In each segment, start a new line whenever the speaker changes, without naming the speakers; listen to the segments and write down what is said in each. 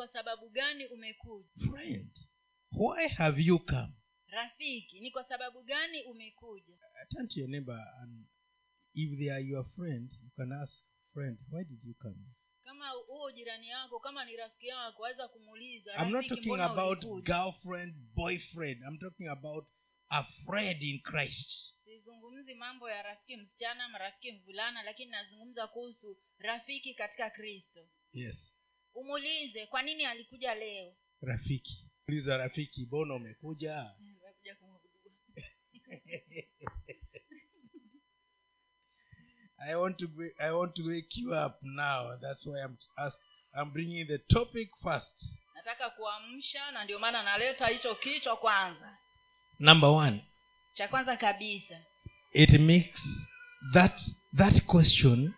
kwa sababu gani umekuja?
Friend why have you come?
Rafiki ni kwa sababu gani umekuja?
Turn to your neighbor and if they are your friend you can ask friend why did you come?
Kama huo jirani yako kama ni rafiki yako waweza kumuuliza
i'm not talking about girlfriend boyfriend. I'm talking about a friend in christ.
Sizungumzi mambo ya rafiki msichana marafiki mvulana lakini nazungumza kuhusu rafiki katika kristo.
Yes
umuulize kwa nini alikuja leo?
Rafiki. Uliza rafiki mbona umekuja? I want to i want to wake you up now. That's why i'm ask, i'm bringing the topic first.
Nataka kuamsha na ndio maana naleta hicho kichwa kwanza.
Number one.
Cha kwanza kabisa.
It makes that that question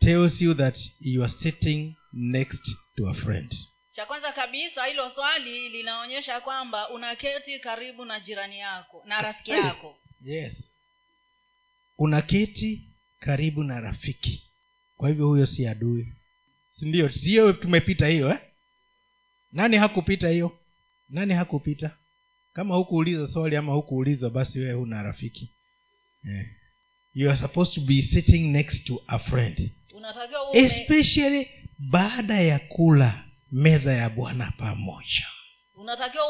tells you that you are sitting next to a friend.
Cha kwanza kabisa hilo swali linaonyesha kwamba unaketi karibu na jirani yako na rafiki yako.
yes. Unaketi karibu na rafiki. Kwa hivyo huyo si adui. Sindio sio tumepita hiyo eh? nani hakupita hiyo? Nani hakupita? Kama hukuuliza swali ama hukuuliza basi wewe huna rafiki. Yeah. you are supposed to be sitting next to a friend. Especially baada ya kula meza ya bwana pamoja.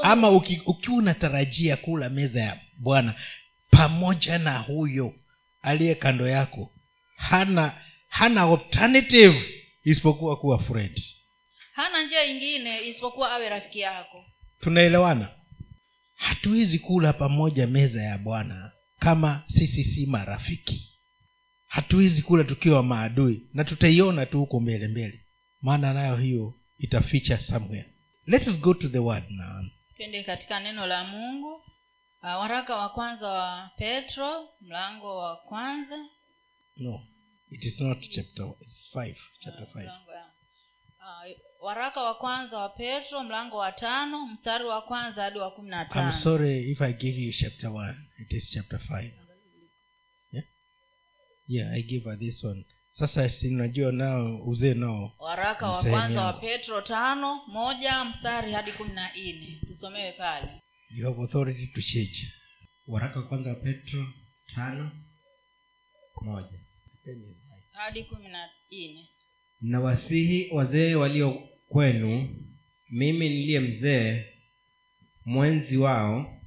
Ama uki- ukiwa unatarajia kula meza ya bwana pamoja na huyo aliye kando yako hana hana alternative isipokuwa kuwa friend.
Hana njia ingine isipokuwa awe rafiki yako.
Tunaelewana? Hatuwezi kula pamoja meza ya bwana kama sisi si marafiki. Hatuwezi kula tukiwa maadui na tutaiona tu huko mbele mbele maana nayo hiyo itaficha somewhere. Let us go to the word now.
Twende katika neno la mungu. Uh, waraka wa kwanza wa petro mlango wa kwanza.
No it is not chapter it's five chapter five.
Mlango ya- uh, waraka wa kwanza wa petro mlango wa tano mstari wa kwanza hadi wa kumi na tano.
Sorry if i give you chapter one it is chapter five. Yeah? Yeah i give her this one sasa sinajua nao uzee nao.
Waraka wa kwanza wa petro tano moja mstari hadi kumi na nne. Tusomewe pale.
You have authority to change.
Waraka wa kwanza wa petro tano moja.
Hadi kumi na nne.
Nawasihi wazee walio kwenu mimi niliye mzee mwenzi wao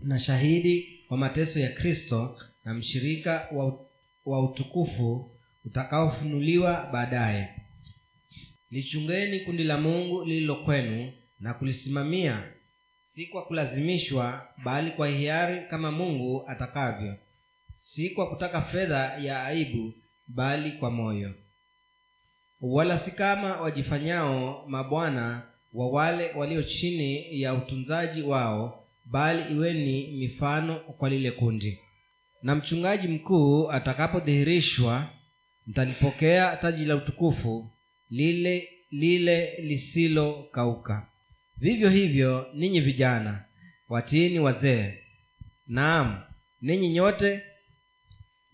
na shahidi wa mateso ya kristo na mshirika wa, wa utukufu utakaofunuliwa baadaye. Lichungeni kundi la mungu lililo kwenu na kulisimamia si kwa kulazimishwa bali kwa hiari kama mungu atakavyo. Si kwa kutaka fedha ya aibu bali kwa moyo. Wala si kama wajifanyao mabwana wa wale walio chini ya utunzaji wao bali iweni mifano kwa lile kundi na mchungaji mkuu atakapodhihirishwa mtalipokea taji la utukufu lile lile lisilokauka. Vivyo hivyo ninyi vijana watiini wazee. Naam ninyi nyote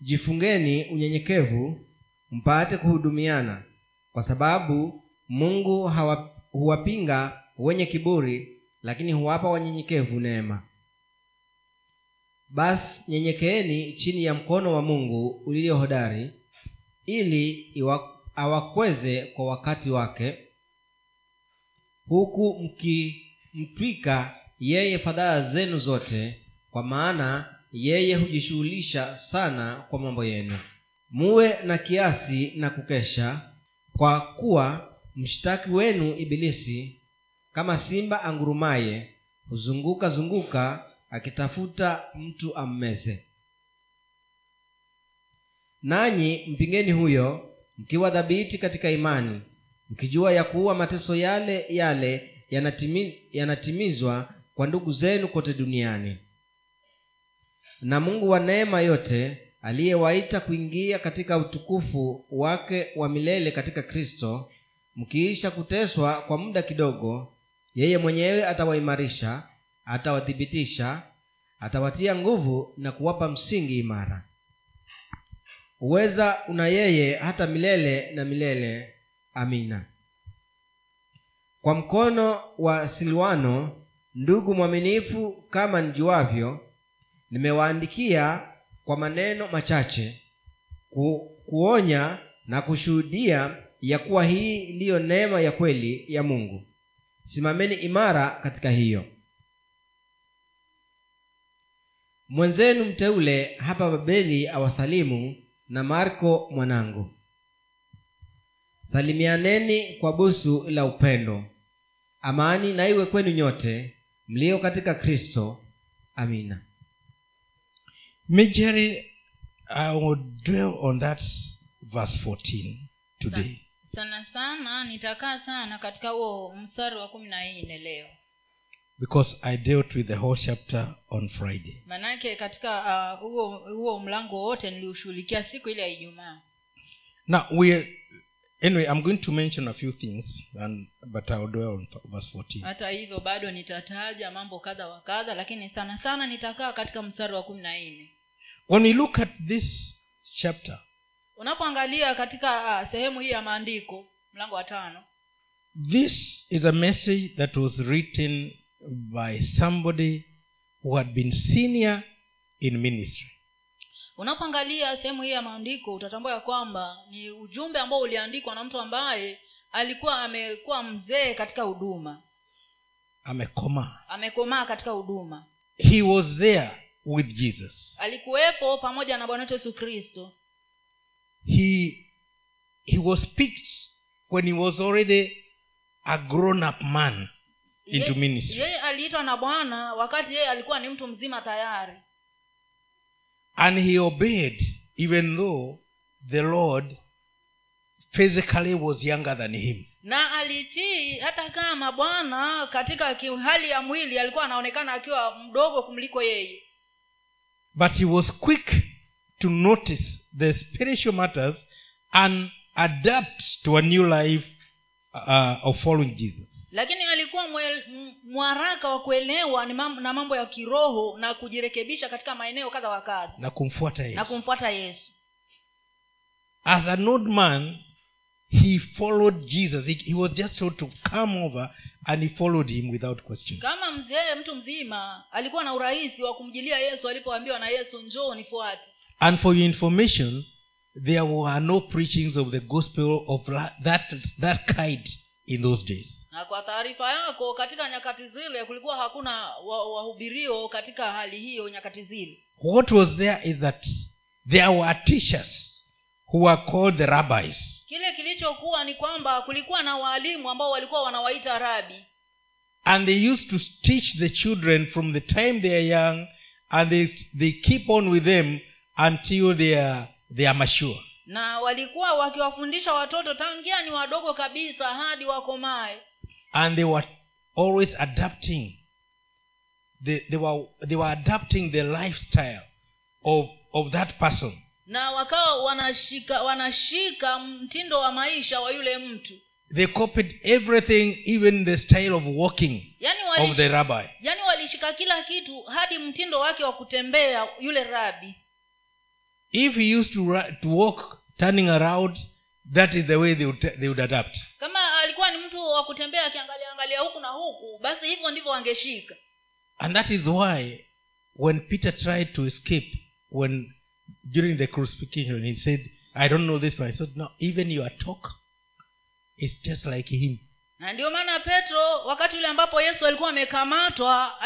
jifungeni unyenyekevu mpate kuhudumiana kwa sababu mungu huwapinga wenye kiburi lakini huwapa wanyenyekevu neema basi nyenyekeeni chini ya mkono wa mungu ulio hodari ili awakweze kwa wakati wake. Huku mkimtwika yeye fadhaa zenu zote kwa maana yeye hujishughulisha sana kwa mambo yenu. Muwe na kiasi na kukesha kwa kuwa mshtaki wenu ibilisi kama simba angurumaye huzunguka zunguka akitafuta mtu ammeze. Nanyi mpingeni huyo mkiwa dhabiti katika imani mkijua ya kuwa mateso yale yale yanatimi, yanatimizwa kwa ndugu zenu kote duniani. Na mungu wa neema yote aliyewaita kuingia katika utukufu wake wa milele katika kristo mkiisha kuteswa kwa muda kidogo yeye mwenyewe atawaimarisha atawathibitisha atawatia nguvu na kuwapa msingi imara. Uweza una yeye hata milele na milele. Amina. Kwa mkono wa silwano ndugu mwaminifu kama nijuavyo nimewaandikia kwa maneno machache ku, kuonya na kushuhudia ya kuwa hii ndiyo neema ya kweli ya mungu. Simameni imara katika hiyo mwenzenu mteule hapa babeli awasalimu na marko mwanangu. Salimianeni kwa busu la upendo. Amani na iwe kwenu nyote mlio katika kristo. Amina.
Majorly, I will dwell on that verse 14 today.
sana sana nitakaa sana katika huo mstari wa kumi na nne leo
Because I dealt with the whole chapter on Friday.
manake katika uh, huo huo mlango wote niliushughulikia siku ile ya ijumaa
Now we anyway, I'm going to mention a few things, and but I'll dwell on verse 14.
hata hivyo bado nitataja mambo kadha wa kadha lakini sana sana nitakaa katika mstari wa kumi na nne
When we look at this chapter,
unapoangalia katika uh, sehemu hii ya maandiko mlango wa tano
this is a message that was written by somebody who had been senior in ministry.
unapoangalia sehemu hii ya maandiko utatambua ya kwamba ni ujumbe ambao uliandikwa na mtu ambaye alikuwa amekuwa mzee katika huduma.
Amekomaa.
Amekomaa katika huduma.
He was there with Jesus.
alikuwepo pamoja na bwana wetu yesu kristo.
He he was picked when he was already a grown up man into ministry.
yeye aliitwa na bwana wakati yeye alikuwa ni mtu mzima tayari
And he obeyed even though the Lord physically was younger than him.
na alitii hata kama bwana katika hali ya mwili alikuwa anaonekana akiwa mdogo kumliko yeye
But he was quick to notice the spiritual matters and adapt to a new life uh, of following Jesus.
Lakini alikuwa mwaraka wa kuelewa na mambo ya kiroho na kujirekebisha katika maeneo kadha wa kadha
Na kumfuata
na kumfuata yesu
As an old man, he followed Jesus. He, he was just told to come over and he followed him without question.
kama mzee mtu mzima alikuwa na urahisi wa kumjilia yesu alipoambiwa na yesu njoo nifuate
And for your information, there were no preachings of the gospel of that, that kind in those days.
Na kwa taarifa yako katika nyakati zile kulikuwa hakuna wa- wahubirio katika hali hiyo nyakati zile
What was there is that there were teachers who were called the rabbis.
kile kilichokuwa ni kwamba kulikuwa na waalimu ambao walikuwa wanawaita rabi
And they used to teach the children from the time they are young and they, they keep on with them until they are, they are mature.
na walikuwa wakiwafundisha watoto tangia ni wadogo kabisa hadi wakomae
And they were always adapting. They, they, were, they were adapting the lifestyle of, of that person.
na wakawa wanashika wanashika mtindo wa maisha wa yule mtu
They copied everything, even the style of walking
yaani
of the rabbi.
yani walishika kila kitu hadi mtindo wake wa kutembea yule rabi
If he used to, to walk turning around, that is the way they would, they would adapt.
kama wa kutembea akiangalia angalia huku na huku basi hivyo ndivyo wangeshika.
And that is why when Peter tried to escape, when during the crucifixion, he said, I don't know this said, No, even your talk is just like him.
na ndio maana petro wakati ule ambapo yesu alikuwa amekamatwa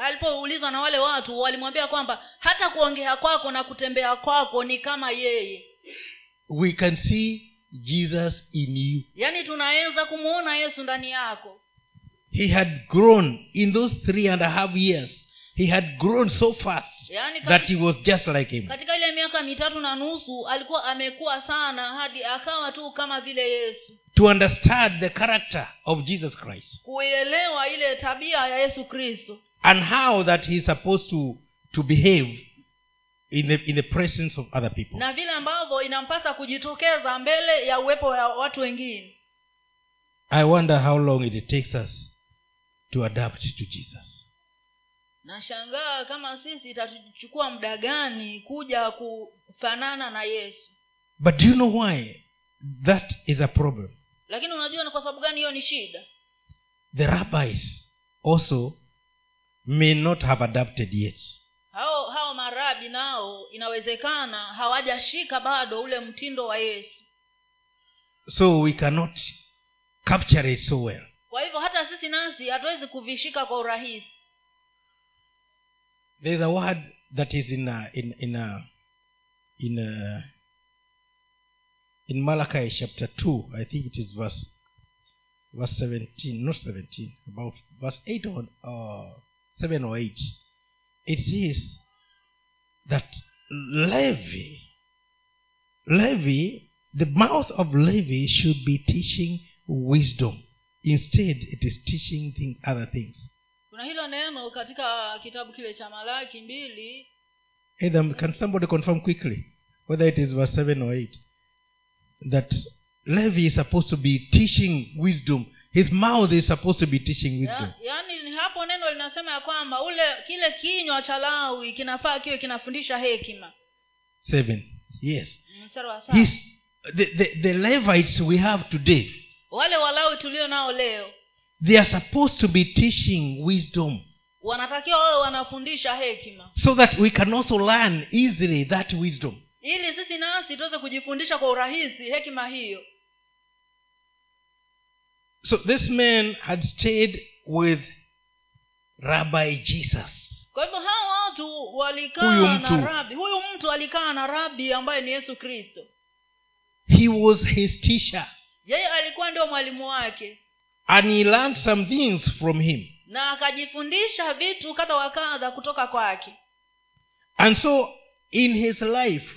alipoulizwa na wale watu walimwambia kwamba hata kuongea kwako na kutembea kwako ni kama yeye.
We can see Jesus in you.
yaani tunaweza kumwona yesu ndani yako
He had grown in those three and a half years. He had grown so fast
yaani
that he was just like him.
katika ile miaka mitatu na nusu alikuwa amekuwa sana hadi akawa tu kama vile yesu
To understand the character of Jesus Christ
kuielewa ile tabia ya yesu kristo
and how that he is supposed to, to behave in the, in the presence of other people.
na vile ambavyo inampasa kujitokeza mbele ya uwepo wa watu wengine
I wonder how long it takes us to adapt to Jesus.
nashangaa kama sisi itatuchukua muda gani kuja kufanana na yesu
But do you know why that is a problem?
lakini unajua ni kwa sababu gani hiyo ni shida
the rabbis also may not have adapted yet
hao hao marabi nao inawezekana hawajashika bado ule mtindo wa yesu.
So we cannot capture it so well.
Kwa hivyo hata sisi nasi hatuwezi kuvishika kwa urahisi.
There's a word that is in a, in in a, in a, in malachi chapter 2 i think it is verse verse 17 not 17 about verse 8 or uh, 7 or 8 it says that levy levy the mouth of levy should be teaching wisdom. Instead it is teaching thing, other things.
Kuna hilo neno katika kitabu kile cha malaki mbili.
Either can somebody confirm quickly whether it is verse 7 or 8 that levi is supposed to be teaching wisdom his mouth is supposed to be teaching wisdom.
Ya, yaani hapo neno linasema ya kwamba ule kile kinywa cha lawi kinafaa kiwe kinafundisha hekima.
7 yes. His, the, the, the levites we have today
wale walawi tulio nao leo
they are supposed to be teaching wisdom.
wanatakiwa wawe wanafundisha hekima.
So that we can also learn easily that wisdom.
Ili sisi nasi tuweze kujifundisha kwa urahisi hekima hiyo
so this man had stayed with rabbi jesus.
Kwa hivyo hawa watu walikaa
Huyu
na
mtu.
rabi huyu mtu alikaa na rabi ambaye ni yesu kristo.
He was his teacher.
Yeye alikuwa ndio mwalimu wake.
And he learned some things from him.
Na akajifundisha vitu kadha wa kadha kutoka kwake.
And so in his life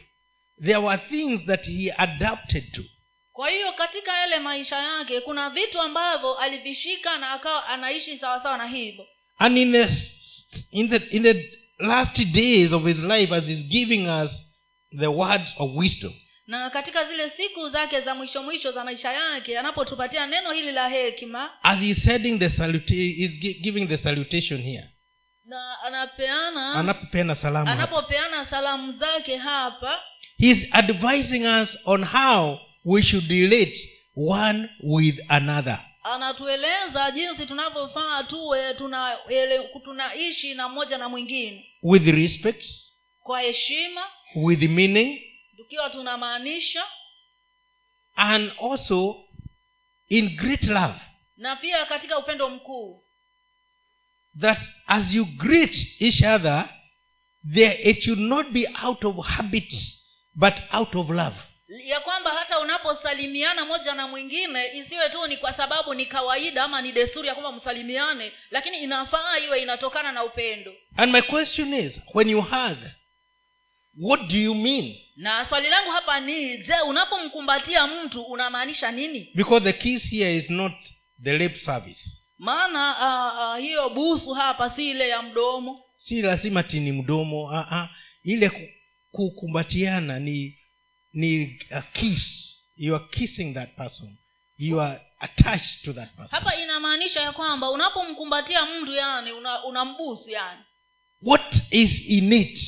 there were things that he adapted to
kwa hiyo katika yale maisha yake kuna vitu ambavyo alivishika na akawa anaishi sawasawa na hivyo.
And in the in the in the last days of his life as he's giving us the words of wisdom.
Na katika zile siku zake za mwisho mwisho za maisha yake anapotupatia neno hili la hekima
as he's sending the he's giving the salutation here.
na anapeana
anapopeana salamu
anapopeana salamu zake hapa
he's advising us on how we should relate one with another.
Anatueleza jinsi tunavyofaa tuwe tuna ele- tunaishi na mmoja na mwingine.
With respect
kwa heshima
with meaning
tukiwa tunamaanisha.
and also in great love.
Na pia katika upendo mkuu.
That as you greet each other there it should not be out of habit but out of love
ya kwamba hata unaposalimiana moja na mwingine isiwe tu ni kwa sababu ni kawaida ama ni desturi ya kwamba msalimiane lakini inafaa iwe inatokana na upendo.
And my question is when you hug what do you mean?
Na swali langu hapa ni je unapomkumbatia mtu unamaanisha nini?
Because the kiss here is not the lip service.
Maana uh, uh, hiyo busu hapa si ile ya mdomo.
Si lazima tini mdomo uh, uh, ile kukumbatiana ni ni a kiss. You are kissing that person. You are attached to that person.
Hapa inamaanisha ya kwamba unapomkumbatia mtu yani una- unambusu yani.
What is in it?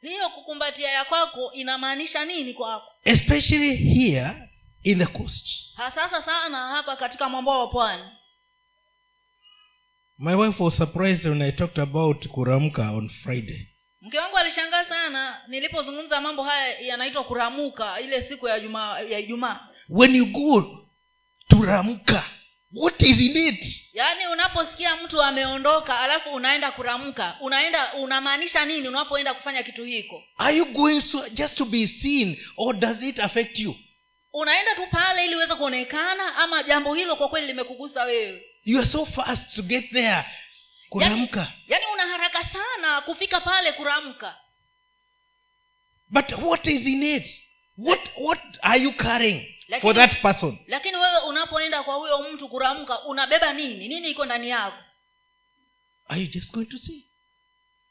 Hiyo kukumbatia ya kwako inamaanisha nini kwako?
Especially here in the coast.
Hasasa sana hapa katika mwambao wa pwani.
My wife was surprised when i talked about kuramka on friday
mke wangu alishangaa sana nilipozungumza mambo haya yanaitwa kuramuka ile siku ya juma ya ijumaa.
When you go to ramka what is in it?
Yaani unaposikia mtu ameondoka alafu unaenda kuramka unaenda unamaanisha nini unapoenda kufanya kitu hiko?
Are you going so, just to be seen or does it affect you?
Unaenda tu pale ili uweze kuonekana ama jambo hilo kwa kweli limekugusa wewe?
You are so fast to get there kuramka.
yaani una haraka sana kufika pale kuramka.
But what is in it? What what are you carrying
Lakini-
for that person?
Lakini wewe unapoenda kwa huyo mtu kuramka unabeba nini? Nini iko ndani yako?
Are you just going to see?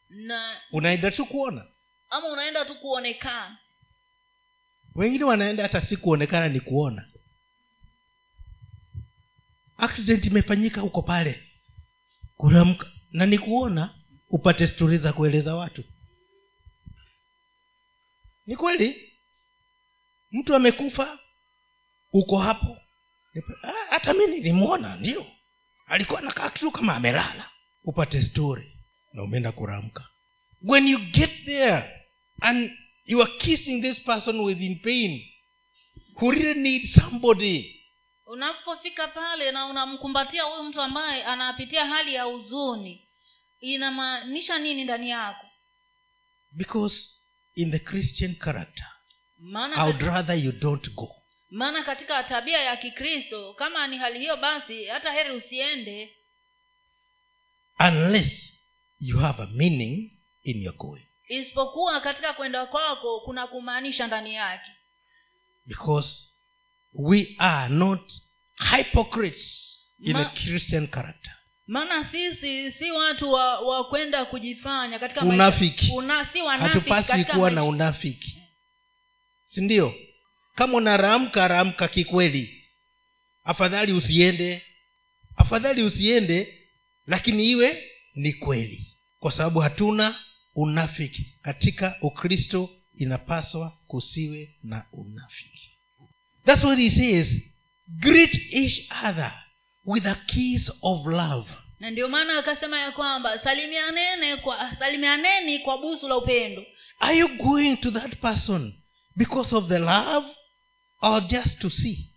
Na
unaenda tu kuona.
ama unaenda tu kuonekana?
Wengine wanaenda hata si kuonekana ni kuona. Accident imefanyika huko pale kuramka. Na nikuona upate stori za kueleza watu. Ni kweli? Mtu amekufa uko hapo. Ah, hata mi nilimwona ndio. Alikuwa anakaa tu kama amelala. Upate stori na umeenda kuramka. When you get there and you are kissing this person within pain who really need somebody
unapofika pale na unamkumbatia huyu mtu ambaye anapitia hali ya huzuni inamaanisha nini ndani yako?
Because in the christian character
maana
i would rather you don't go.
Maana katika tabia ya kikristo kama ni hali hiyo basi hata heri usiende.
Unless you have a meaning in your going.
Isipokuwa katika kwenda kwako kuna kumaanisha ndani yake.
Because we are not hypocrites in
Ma-
a christian character.
Maana sisi si watu wa, wa kwenda kujifanya katika
Unafiki.
Una, si
hatupaswi kuwa na unafiki. Si ndio? Kama unaramka raamka kikweli. Afadhali usiende. Afadhali usiende lakini iwe ni kweli. Kwa sababu hatuna unafiki. Katika ukristo inapaswa kusiwe na unafiki thats what he says. Greet each other with a kiss of love.
Na ndio maana akasema ya kwamba salimianene kwa salimianeni kwa busu la upendo.
Are you going to that person because of the love or just to see?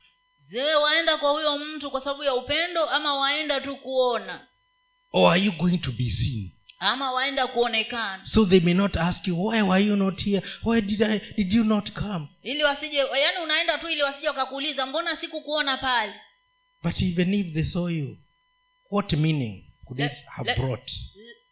Je waenda kwa huyo mtu kwa sababu ya upendo ama waenda tu kuona?
Or are you going to be seen
ama waenda kuonekana.
So they may not ask you why were you not here? Why did i did you not come?
Ili wasije yaani unaenda tu ili wasije wakakuuliza mbona sikukuona pale?
But even if they saw you what meaning could
La-
it have
la-
brought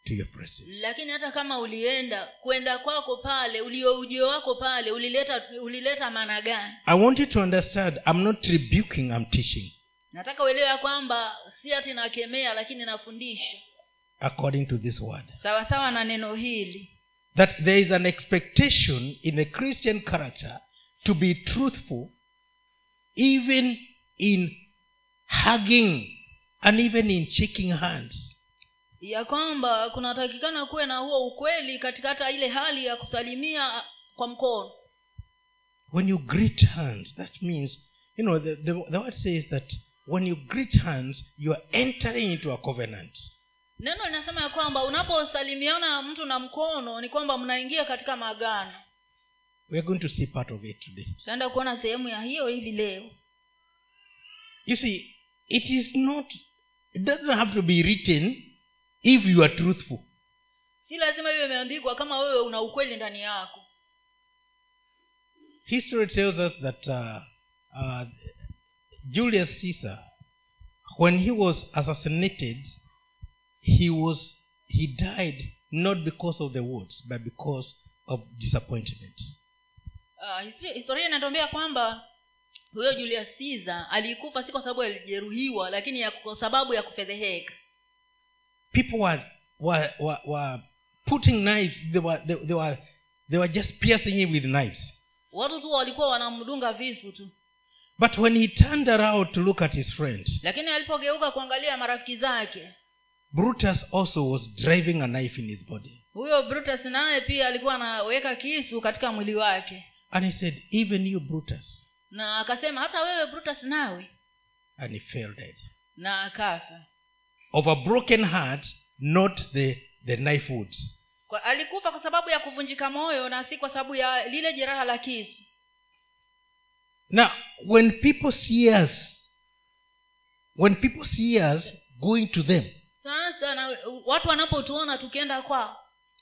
to your presence?
Lakini hata kama ulienda kwenda kwako pale ulio ujio wako pale ulileta ulileta maana gani?
I want you to understand i'm not rebuking i'm teaching.
Nataka uelewe ya kwamba si ati nakemea lakini nafundisha
according to this word.
Sawa sawa na neno hili.
That there is an expectation in the christian character to be truthful even in hugging and even in shaking hands.
Ya kwamba kunatakikana kuwe na huo ukweli katika hata ile hali ya kusalimia kwa mkono.
When you greet hands that means you know the, the, the word says that when you greet hands you are entering into a covenant
neno linasema ya kwamba unaposalimiana mtu na mkono ni kwamba mnaingia katika maagano
going to see part of it today.
Tutaenda kuona sehemu ya hiyo hivi leo.
You see it is not it doesn't have to be written if you are truthful.
Si lazima iwe imeandikwa kama wewe una ukweli ndani yako.
History tells us that uh, uh, julius caesar when he was assassinated he was he died not because of the words but because of disappointment.
Uh, historia, inatuambia kwamba huyo julius caesar alikufa si kwa sababu alijeruhiwa lakini ya, kwa sababu ya kufedheheka.
People were were, were, were putting knives. They were, they, they were they were just piercing him with knives.
Watu tu walikuwa wanamdunga visu tu.
But when he turned around to look at his friend
lakini alipogeuka kuangalia marafiki zake
brutus also was driving a knife in his body.
Huyo brutus naye pia alikuwa anaweka kisu katika mwili wake.
And he said even you brutus.
Na akasema hata wewe brutus nawe.
And he fell dead.
Na akafa.
Of a broken heart not the the knife
kwa, alikufa kwa sababu ya kuvunjika moyo na si kwa sababu ya lile jeraha la kisu.
Now when people see us when people see us going to them
sasa na watu wanapotuona tukienda kwao.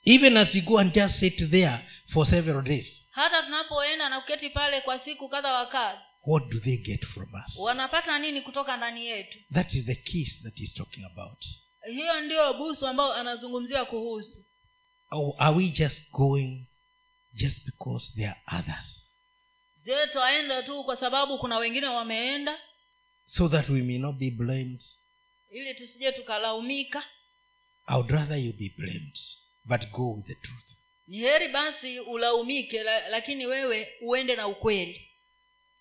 Even as we go and just sit there for several days
hata tunapoenda na kuketi pale kwa siku kadha wa kadha
what do they get from us?
wanapata nini kutoka ndani yetu?
That is the kiss that he's talking about.
Hiyo ndiyo busu ambayo anazungumzia kuhusu.
Are we just going just because there are others?
Je twaenda tu kwa sababu kuna wengine wameenda.
So that we may not be blamed
ili tusije tukalaumika.
I would rather you be blamed but go with the truth.
Ni heri basi ulaumike la, lakini wewe uende na ukweli.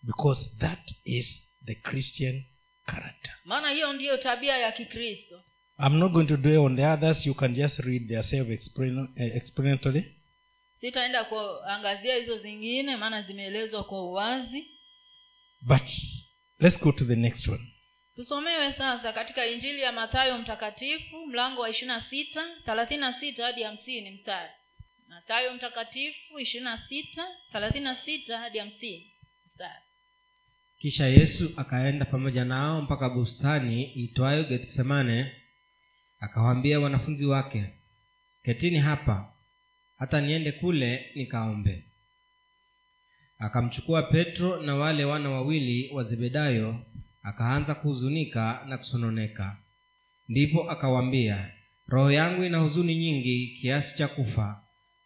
Because that is the christian character.
Maana hiyo ndiyo tabia ya kikristo.
I'm not going to dwell on the others. You can just read their self explanatory.
Sitaenda kuangazia hizo zingine maana zimeelezwa kwa uwazi.
But let's go to the next one
tusomewe sasa katika injili ya mathayo mtakatifu mlango wa ishirina sita thelathini sita hadi hamsini mstari. Mathayo mtakatifu ishirina sita thelathini sita hadi hamsini mstari.
Kisha yesu akaenda pamoja nao mpaka bustani itwayo getsemane akawaambia wanafunzi wake ketini hapa hata niende kule nikaombe. Akamchukua petro na wale wana wawili wa zebedayo akaanza kuhuzunika na kusononeka. Ndipo akawaambia roho yangu ina huzuni nyingi kiasi cha kufa.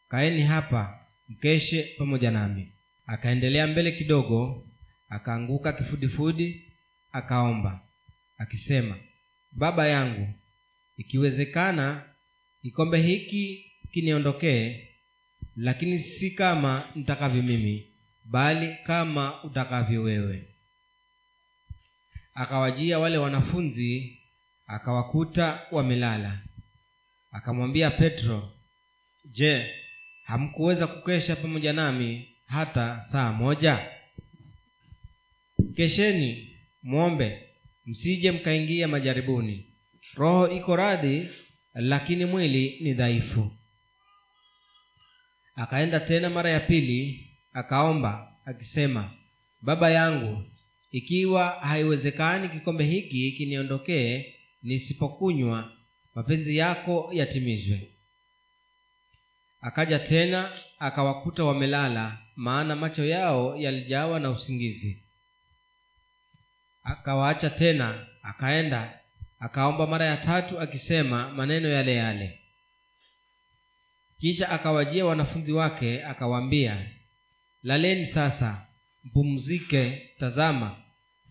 Kaeni hapa mkeshe pamoja nami. Akaendelea mbele kidogo akaanguka kifudifudi akaomba akisema baba yangu ikiwezekana kikombe hiki kiniondokee lakini si kama nitakavyo mimi bali kama utakavyo wewe akawajia wale wanafunzi akawakuta wamelala. Akamwambia petro je hamkuweza kukesha pamoja nami hata saa moja? Kesheni mwombe msije mkaingia majaribuni. Roho iko radhi lakini mwili ni dhaifu. Akaenda tena mara ya pili akaomba akisema baba yangu ikiwa haiwezekani kikombe hiki kiniondokee nisipokunywa mapenzi yako yatimizwe. Akaja tena akawakuta wamelala maana macho yao yalijawa na usingizi. Akawaacha tena akaenda akaomba mara ya tatu akisema maneno yale yale. Kisha akawajia wanafunzi wake akawaambia laleni sasa mpumzike tazama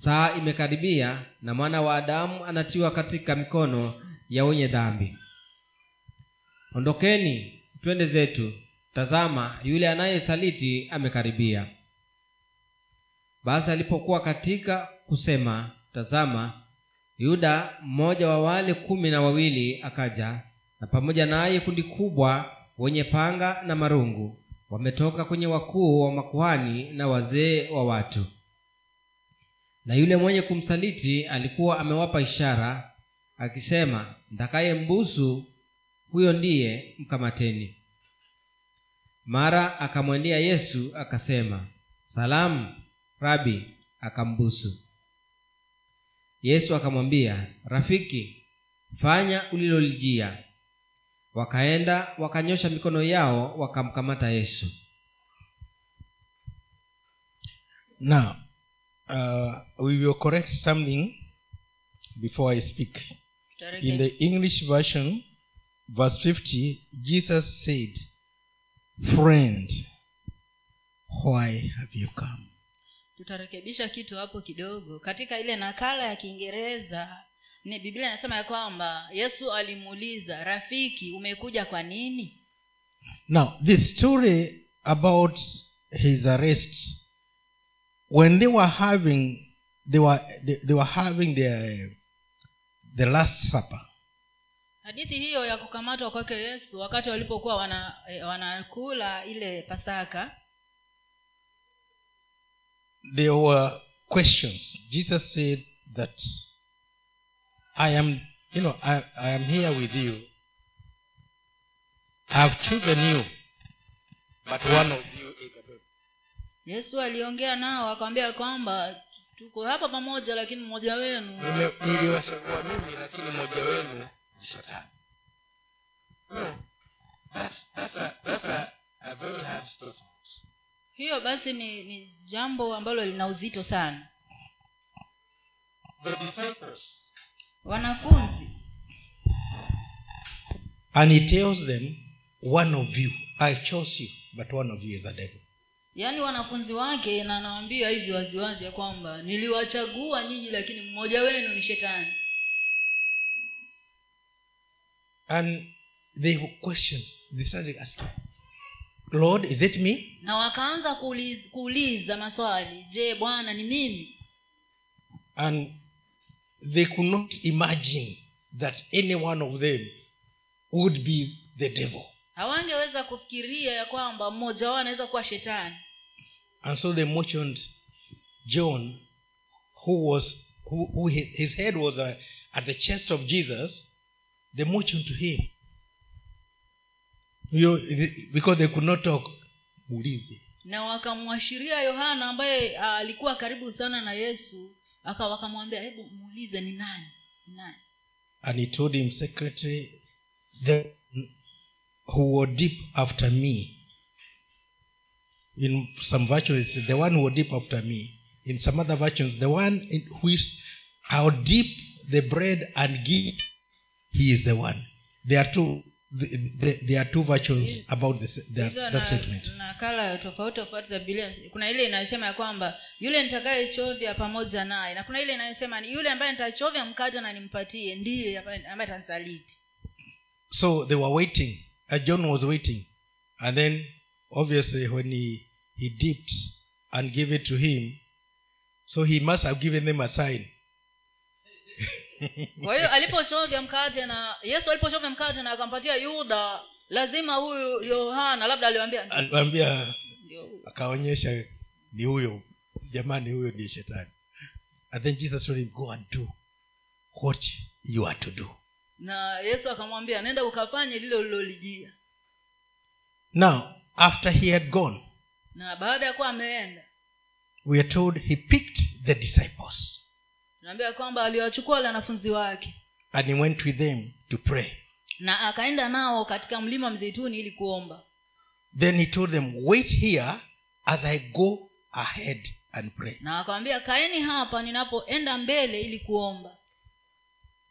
saa imekaribia na mwana wa adamu anatiwa katika mikono ya wenye dhambi. Ondokeni twende zetu. Tazama yule anayesaliti amekaribia. Basi alipokuwa katika kusema tazama yuda mmoja wa wale kumi na wawili akaja na pamoja naye kundi kubwa wenye panga na marungu wametoka kwenye wakuu wa makuhani na wazee wa watu na yule mwenye kumsaliti alikuwa amewapa ishara akisema ntakaye mbusu huyo ndiye mkamateni. Mara akamwendea yesu akasema salamu rabi akambusu. Yesu akamwambia rafiki fanya ulilolijia. Wakaenda wakanyosha mikono yao wakamkamata yesu.
Now uh, we will correct something before i speak. In the english version verse 50 jesus said friend why have you come?
Tutarekebisha kitu hapo kidogo. Katika ile nakala ya kiingereza ni biblia inasema ya kwamba yesu alimuuliza rafiki umekuja kwa nini?
Now the story about his arrest when they were having they were they, they were having their the last supper.
Hadithi hiyo ya kukamatwa kwake yesu wakati walipokuwa wana, eh, wanakula ile pasaka
there were questions. Jesus said that i am you know i, I am here with you. I have chosen you but one of you is a
yesu aliongea nao akawambia kwamba tuko hapa pamoja lakini mmoja wenu.
Niliwachagua mimi lakini mmoja wenu ni shetani. No, that's, that's, a, that's a, a very hard statement
hiyo basi ni, ni jambo ambalo lina uzito sana.
The disciples.
Wanafunzi.
And he tells them one of you i chose you but one of you is a devil
yaani wanafunzi wake na anawaambia hivi waziwazi ya kwamba niliwachagua nyinyi lakini mmoja wenu ni shetani.
And they questioned. They started asking lord is it me?
Na wakaanza kuuliza, kuuliza maswali je bwana ni mimi?
And they could not imagine that any one of them would be the devil.
Hawangeweza kufikiria ya kwamba mmoja wao anaweza kuwa shetani
and so they motioned john who was who, who his, head was uh, at the chest of jesus they motioned to him. You because they could not talk muulize
na wakamwashiria yohana ambaye ah, alikuwa karibu sana na yesu aka wakamwambia hebu muulize ni nani? Ni nani?
And he told him secretary the who were deep after me in some versions the one who were deep after me. In some other versions the one in which how deep the bread and give he is the one. There are two the, the, there are two versions about this that, that statement.
nakala tofauti tofauti za bibilia kuna ile inasema ya kwamba yule nitakayechovya pamoja naye na kuna ile inayosema yule ambaye nitachovya mkate na nimpatie ndiye ambaye tansaliti
so they were waiting uh, john was waiting and then obviously when he he dipped and gave it to him so he must have given them a sign.
Kwa hiyo alipochovya mkate na yesu alipochovya mkate na akampatia yuda lazima huyu yohana labda aliwambia
akaonyesha ni huyo. Jamani huyo ndiye shetani. And then jesus told him go and do what you are to do.
Na yesu akamwambia nenda ukafanye lilo ulilolijia
now after he had gone.
Na baada ya kuwa ameenda
we are told he picked the disciples.
tunaambia kwamba aliwachukua wale wanafunzi wake.
And he went with them to pray.
Na akaenda nao katika mlima mzeituni ili kuomba.
Then he told them wait here as i go ahead and pray.
Na akawambia kaeni hapa ninapoenda mbele ili kuomba.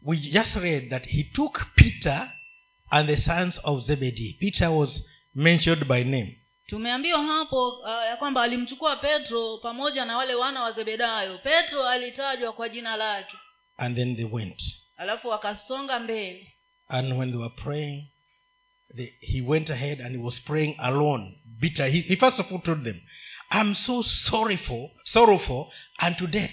We just read that he took peter and the sons of zebedee. Peter was mentioned by name.
Tumeambiwa hapo uh, ya kwamba alimchukua petro pamoja na wale wana wa zebedayo. Petro alitajwa kwa jina lake.
And then they went.
Alafu wakasonga mbele.
And when they were praying they, he went ahead and he was praying alone. Bitter. He, he first of all told them i'm so sorrowful sorrowful unto death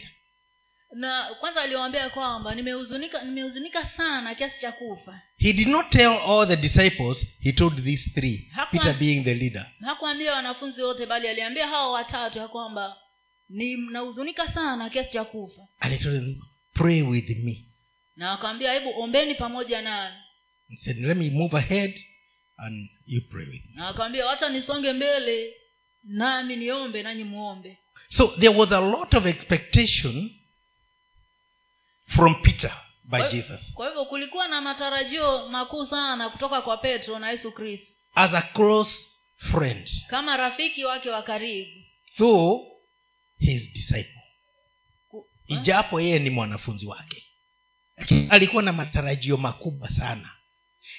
na kwanza aliwaambia kwamba nimehuzunika nimehuzunika sana kiasi cha kufa.
He did not tell all the disciples he told these three
Hakuwa-
peter being the leader.
hakuambia wanafunzi wote bali aliambia hawa watatu ya kwamba ninahuzunika sana kiasi cha kufa.
Pray with me.
Na akawambia hebu ombeni pamoja nami.
Said let me move ahead and you pray with me.
Na akawambia hata nisonge mbele nami niombe nanyi muombe.
So there was a lot of expectation from peter by
Kwa-
jesus.
kwa hivyo kulikuwa na matarajio makuu sana kutoka kwa petro na yesu kristo.
As a close friend.
Kama rafiki wake wa karibu.
Though his disciple.
Eh?
ijapo yeye ni mwanafunzi wake. Lakini alikuwa na matarajio makubwa sana.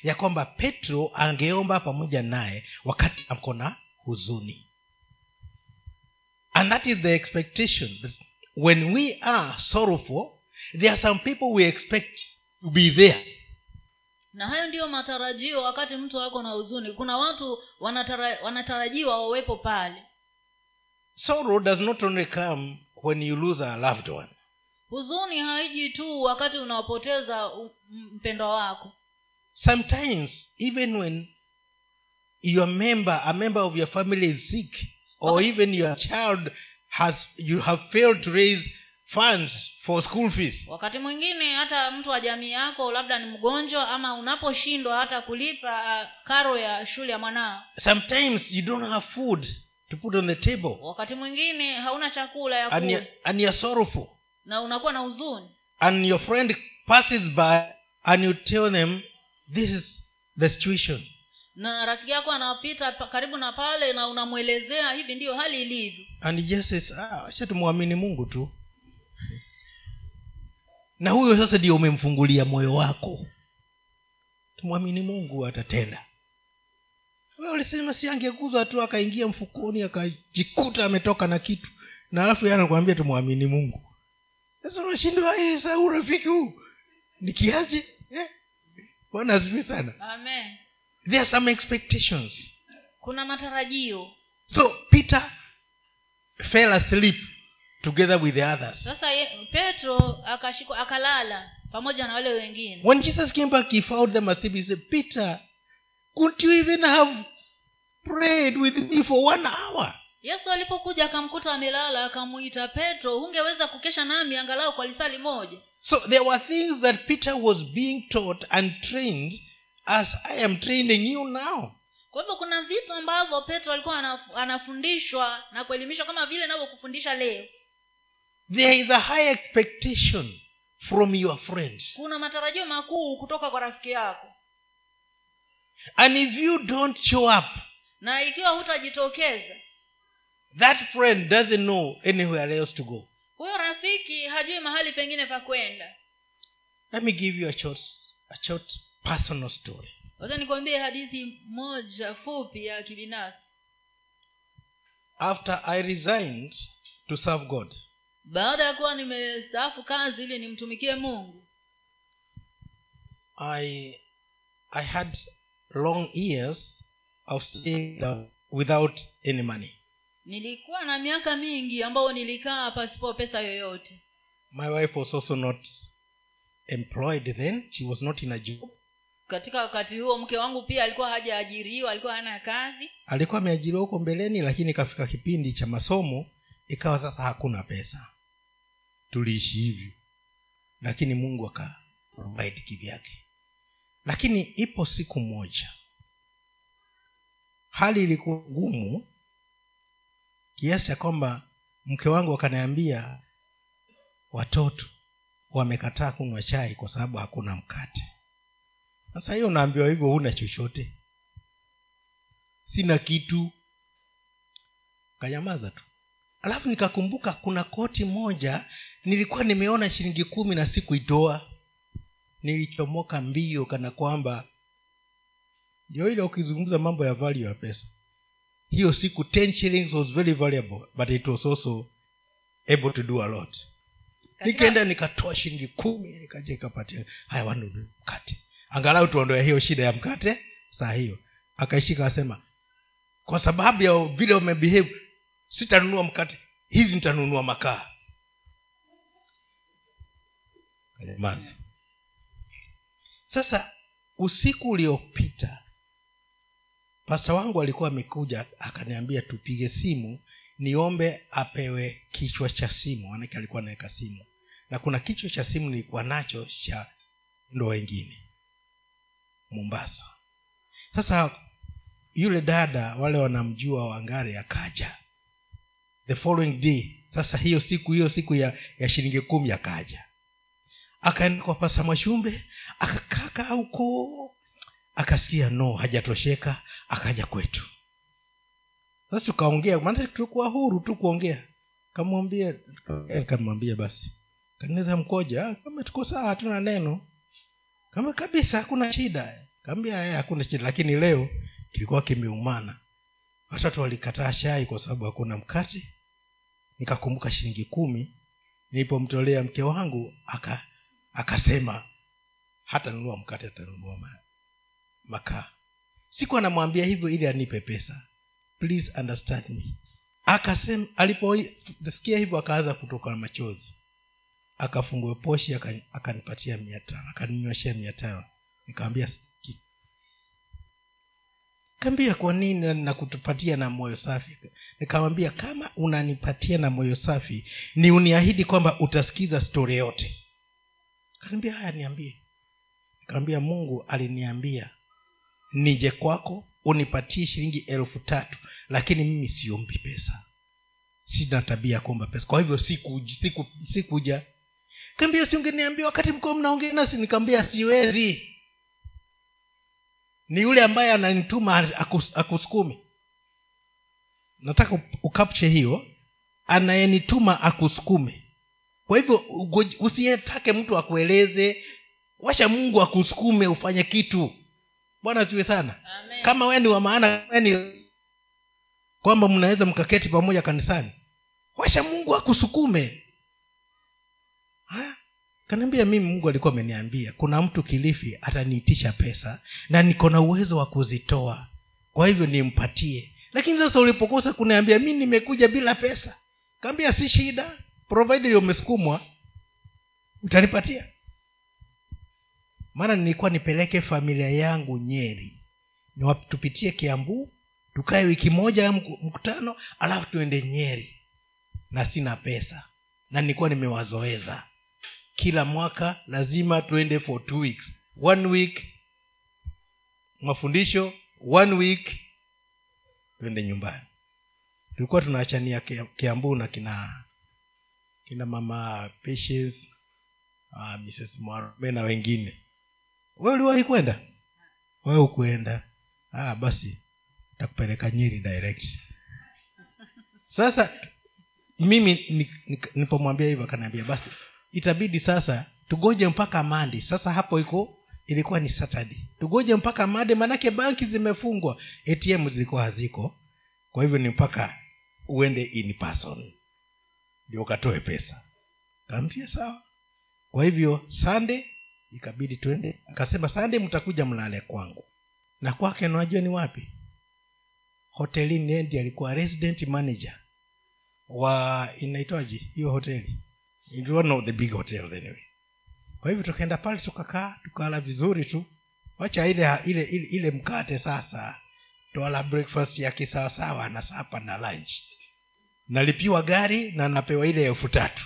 Ya kwamba petro angeomba pamoja naye wakati ako na huzuni. And that is the expectation that when we are sorrowful there are some people we expect to be there.
Na hayo ndiyo matarajio wakati mtu ako na huzuni. Kuna watu wanatara, wanatarajiwa wawepo pale.
Sorrow does not only come when you lose a loved one.
Huzuni haiji tu wakati unaopoteza mpendwa wako.
Sometimes even when your member a member of your family is sick or even your child has you have failed to raise funds for school fees.
Wakati mwingine hata mtu wa jamii yako labda ni mgonjwa ama unaposhindwa hata kulipa uh, karo ya shule ya mwanao.
Sometimes you don't have food to put on the table.
Wakati mwingine hauna chakula ya
and you're, and you're sorrowful.
Na unakuwa na huzuni.
And your friend passes by and you tell them this is the situation.
Na rafiki yako anapita karibu na pale na unamwelezea hivi ndiyo hali ilivyo.
And he just says ah, tumwamini mungu tu na huyo sasa ndio umemfungulia moyo wako. Tumwamini mungu atatenda. Wewe ulisema si angeguzwa tu akaingia mfukoni akajikuta ametoka na kitu na alafu anakuambia tumwamini mungu. Sasa unashindwa eh, sa urafiki huu nikiaje eh? bwana asifi sana.
Amen.
There are some expectations.
Kuna matarajio.
So peter fell asleep together with the others.
Sasa ye, petro akashikwa akalala pamoja na wale wengine.
When jesus came back he found them asleep he said peter couldn't you even have prayed with me for one hour?
Yesu alipokuja akamkuta amelala akamuita petro hungeweza kukesha nami angalau kwa lisali moja?
So there were things that peter was being taught and trained as i am training you now.
Kwa hivyo kuna vitu ambavyo petro alikuwa anafundishwa na kuelimishwa kama vile navyokufundisha leo
there is a high expectation from your friend
kuna matarajio makuu kutoka kwa rafiki yako.
And if you don't show up
na ikiwa hutajitokeza
that friend doesn't know anywhere else to go.
huyo rafiki hajui mahali pengine pa kwenda.
Let me give you a short, a short personal story.
Wacha nikwambie hadithi moja fupi ya kibinafsi.
After i resigned to serve god
baada ya kuwa nimestaafu kazi ili nimtumikie mungu
i i had long years of staying without any money.
Nilikuwa na miaka mingi ambayo nilikaa pasipo pesa yoyote.
My wife was also not employed then. She was not in a job.
Katika wakati huo mke wangu pia alikuwa hajaajiriwa alikuwa hana kazi.
Alikuwa ameajiriwa huko mbeleni lakini ikafika kipindi cha masomo ikawa sasa hakuna pesa tuliishi hivyo lakini mungu akaprovaidi kivyake. Lakini ipo siku moja hali ilikuwa ngumu kiasi cha kwamba mke wangu akaniambia watoto wamekataa kunywa chai kwa sababu hakuna mkate. Sasa hiyo unaambiwa hivyo huna chochote. Sina kitu. Kanyamaza tu alafu nikakumbuka kuna koti moja nilikuwa nimeona shilingi kumi na sikuitoa nilichomoka mbio kana kwamba ndio ile ukizungumza mambo ya value ya pesa. Hiyo siku 10 shillings was very valuable but it was also able to do a lot. Nikaenda nikatoa shilingi kumi nikaja ikapatia haya wanunue mkate. Angalau tuondoe hiyo shida ya mkate saa hiyo. Akaishika asema kwa sababu ya vile umebehave sitanunua mkate. Hizi nitanunua makaa. Sasa usiku uliopita pasta wangu alikuwa amekuja akaniambia tupige simu niombe apewe kichwa cha simu manake alikuwa anaweka simu. Na kuna kichwa cha simu nilikuwa nacho cha ndo wengine mombasa. Sasa yule dada wale wanamjua wangari akaja the following day. Sasa hiyo siku hiyo siku ya, ya shilingi kumi akaja. Akaenda kwa pasa mashumbe akakaka huko. Akasikia no hajatosheka akaja kwetu. Sasa tukaongea maana tulikuwa huru tu kuongea. Kamwambia eh, kamwambia basi. Kaneza mkoja? "Ah, kama tuko sawa hatuna neno. Kama kabisa hakuna shida. Kaambia "Eh, hakuna shida lakini leo kilikuwa kimeumana. Watoto walikataa shai kwa sababu hakuna mkate nikakumbuka shilingi kumi. Nilipomtolea mke wangu aka akasema hata nunua mkate atanunua makaa. Siku anamwambia hivyo ili anipe pesa. Please understand me. Akasema aliposikia hivyo akaanza kutoka machozi. Akafungua poshi aka- akanipatia mia tano akaninyoshea mia tano. Nikamwambia. Kaambia kwa nini na- nakutupatia na moyo safi? Nikamwambia kama unanipatia na moyo safi ni uniahidi kwamba utasikiza stori yote. Kaniambia haya niambie. Nikamwambia mungu aliniambia nije kwako unipatie shilingi elfu tatu lakini mimi siombi pesa. Sina tabia ya kuomba pesa. Kwa hivyo sikuja siku, sikuja. Kaambia siungeniambia wakati mko mnaongea nasi? Nikaambia siwezi ni yule ambaye ananituma akus, akusukume. Nataka ukapche hiyo. Anayenituma akusukume. Kwa hivyo usiyetake mtu akueleze. Washa mungu akusukume ufanye kitu. Bwana siwe sana.
Amen.
kama wee ni wa maana ni kwamba mnaweza mkaketi pamoja kanisani. Washa mungu akusukume kaniambia mimi mungu alikuwa ameniambia kuna mtu kilifi ataniitisha pesa na niko na uwezo wa kuzitoa. Kwa hivyo nimpatie. Lakini sasa ulipokosa kuniambia mi nimekuja bila pesa. Kaambia si shida provided umesukumwa utanipatia. Maana nilikuwa nipeleke familia yangu nyeri tupitie kiambu tukae wiki moja ya mkutano alafu tuende nyeri na sina pesa na nilikuwa nimewazoeza kila mwaka lazima tuende for two weeks. One week mafundisho one week tuende nyumbani. Tulikuwa tunaachania Kia- kiambu na kina kina mama patience uh, mrs Marme na wengine. We uliwahi kwenda? We ukuenda ah, basi takupeleka nyeri direct. Sasa mimi ni- ni- nilipomwambia hivyo akaniambia basi itabidi sasa tugoje mpaka mandi sasa hapo iko ilikuwa ni saturday. Tugoje mpaka mande maanake banki zimefungwa. Atm zilikuwa haziko. Kwa hivyo ni mpaka uende in person. Ndio ukatoe pesa. Kaambia sawa. Kwa hivyo sande ikabidi twende. Akasema sande mtakuja mlale kwangu. Na kwake najua ni wapi? Hotelini yeye alikuwa resident manager wa inaitwaje? Hiyo hoteli It was one of the big hotels anyway. Kwa hivyo tukaenda pale tukakaa tukala vizuri tu. Wacha ile ile ile, ile mkate sasa twala breakfast ya kisawasawa na sapa na lunch. Nalipiwa gari na napewa ile elfu tatu.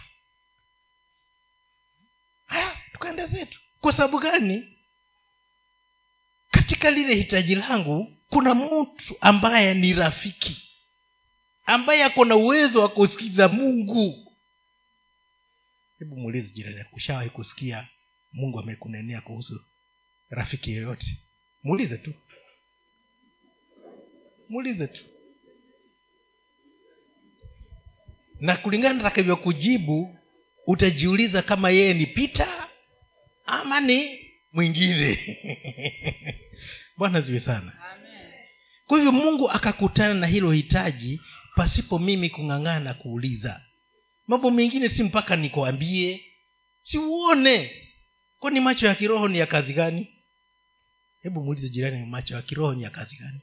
Haya tukaenda zetu. Kwa sababu gani? Katika lile hitaji langu kuna mtu ambaye ni rafiki ambaye ako na uwezo wa kusikiza mungu hebu muulize jirani yako, ushawahi kusikia mungu amekunenea kuhusu rafiki yeyote? Muulize tu. Muulize tu. Na kulingana takavyokujibu utajiuliza kama yeye ni pita ama ni mwingine. Bwana ziwe sana. Kwa hivyo mungu akakutana na hilo hitaji pasipo mimi kung'ang'ana kuuliza mambo mengine si mpaka nikuambie si uone kwani macho ya kiroho ni ya kazi gani? Hebu muulize jirani macho ya kiroho ni ya kazi gani?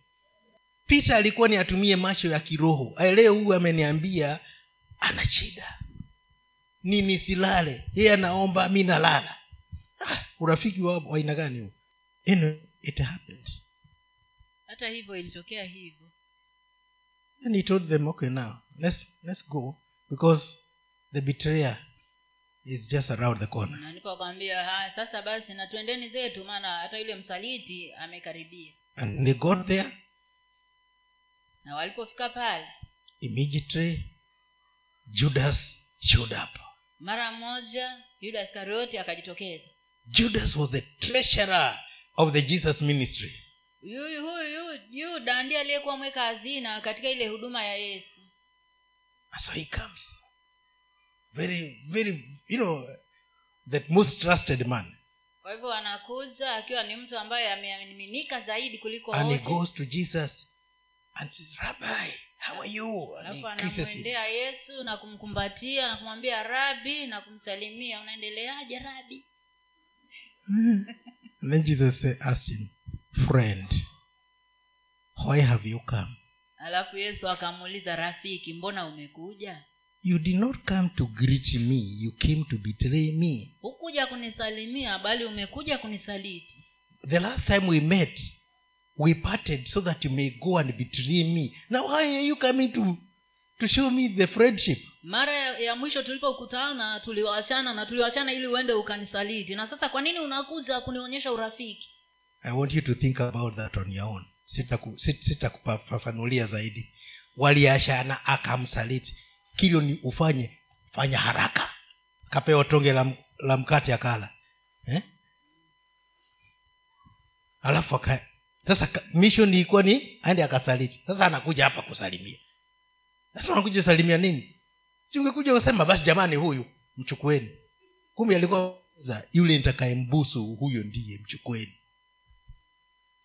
Pita alikuwa ni atumie macho ya kiroho. Leo huyu ameniambia ana shida. Nini silale? Yeye anaomba mi nalala. Ah, urafiki wa wa aina gani huu anyway, it happens
hata hivyo ilitokea hivyo.
And he told them okay now let's let's go because the betrayer is just around the corner.
Na ndipo akamwambia sasa basi na twendeni zetu maana hata yule msaliti amekaribia.
And they got there.
Na walipofika pale
immediately judas showed up.
mara moja yuda iskarioti akajitokeza.
Judas was the treasurer of the jesus ministry.
Huyu huyu yuda ndiye aliyekuwa mweka hazina katika ile huduma ya yesu.
So he comes very very you know the most trusted man.
Kwa hivyo anakuja akiwa ni mtu ambaye ameaminika zaidi kuliko
and he goes to jesus and says rabbi how are you?
Alafu anamwendea yesu na kumkumbatia na kumwambia rabi na kumsalimia. Unaendeleaje rabi
and then jesus asked him friend why have you come?
Alafu yesu akamuuliza rafiki mbona umekuja
you did not come to greet me you came to betray me.
Hukuja kunisalimia bali umekuja kunisaliti.
The last time we met we parted so that you may go and betray me. Now why are you coming to to show me the friendship?
Mara ya, ya mwisho tulipokutana tuliwachana na tuliwachana ili uende ukanisaliti. Na sasa kwa nini unakuja kunionyesha urafiki?
I want you to think about that on your own. Sitakufafanulia sita, zaidi. Waliashana akamsaliti kilio ni ufanye fanya haraka. Akapewa tonge la, la mkate akala. Eh? alafu aka sasa mission ilikuwa ni aende akasaliti. Sasa anakuja hapa kusalimia. Sasa anakuja kusalimia nini? Si kusema basi jamani huyu mchukueni. Kumbe alikuwa yule nitakayembusu huyo ndiye mchukueni.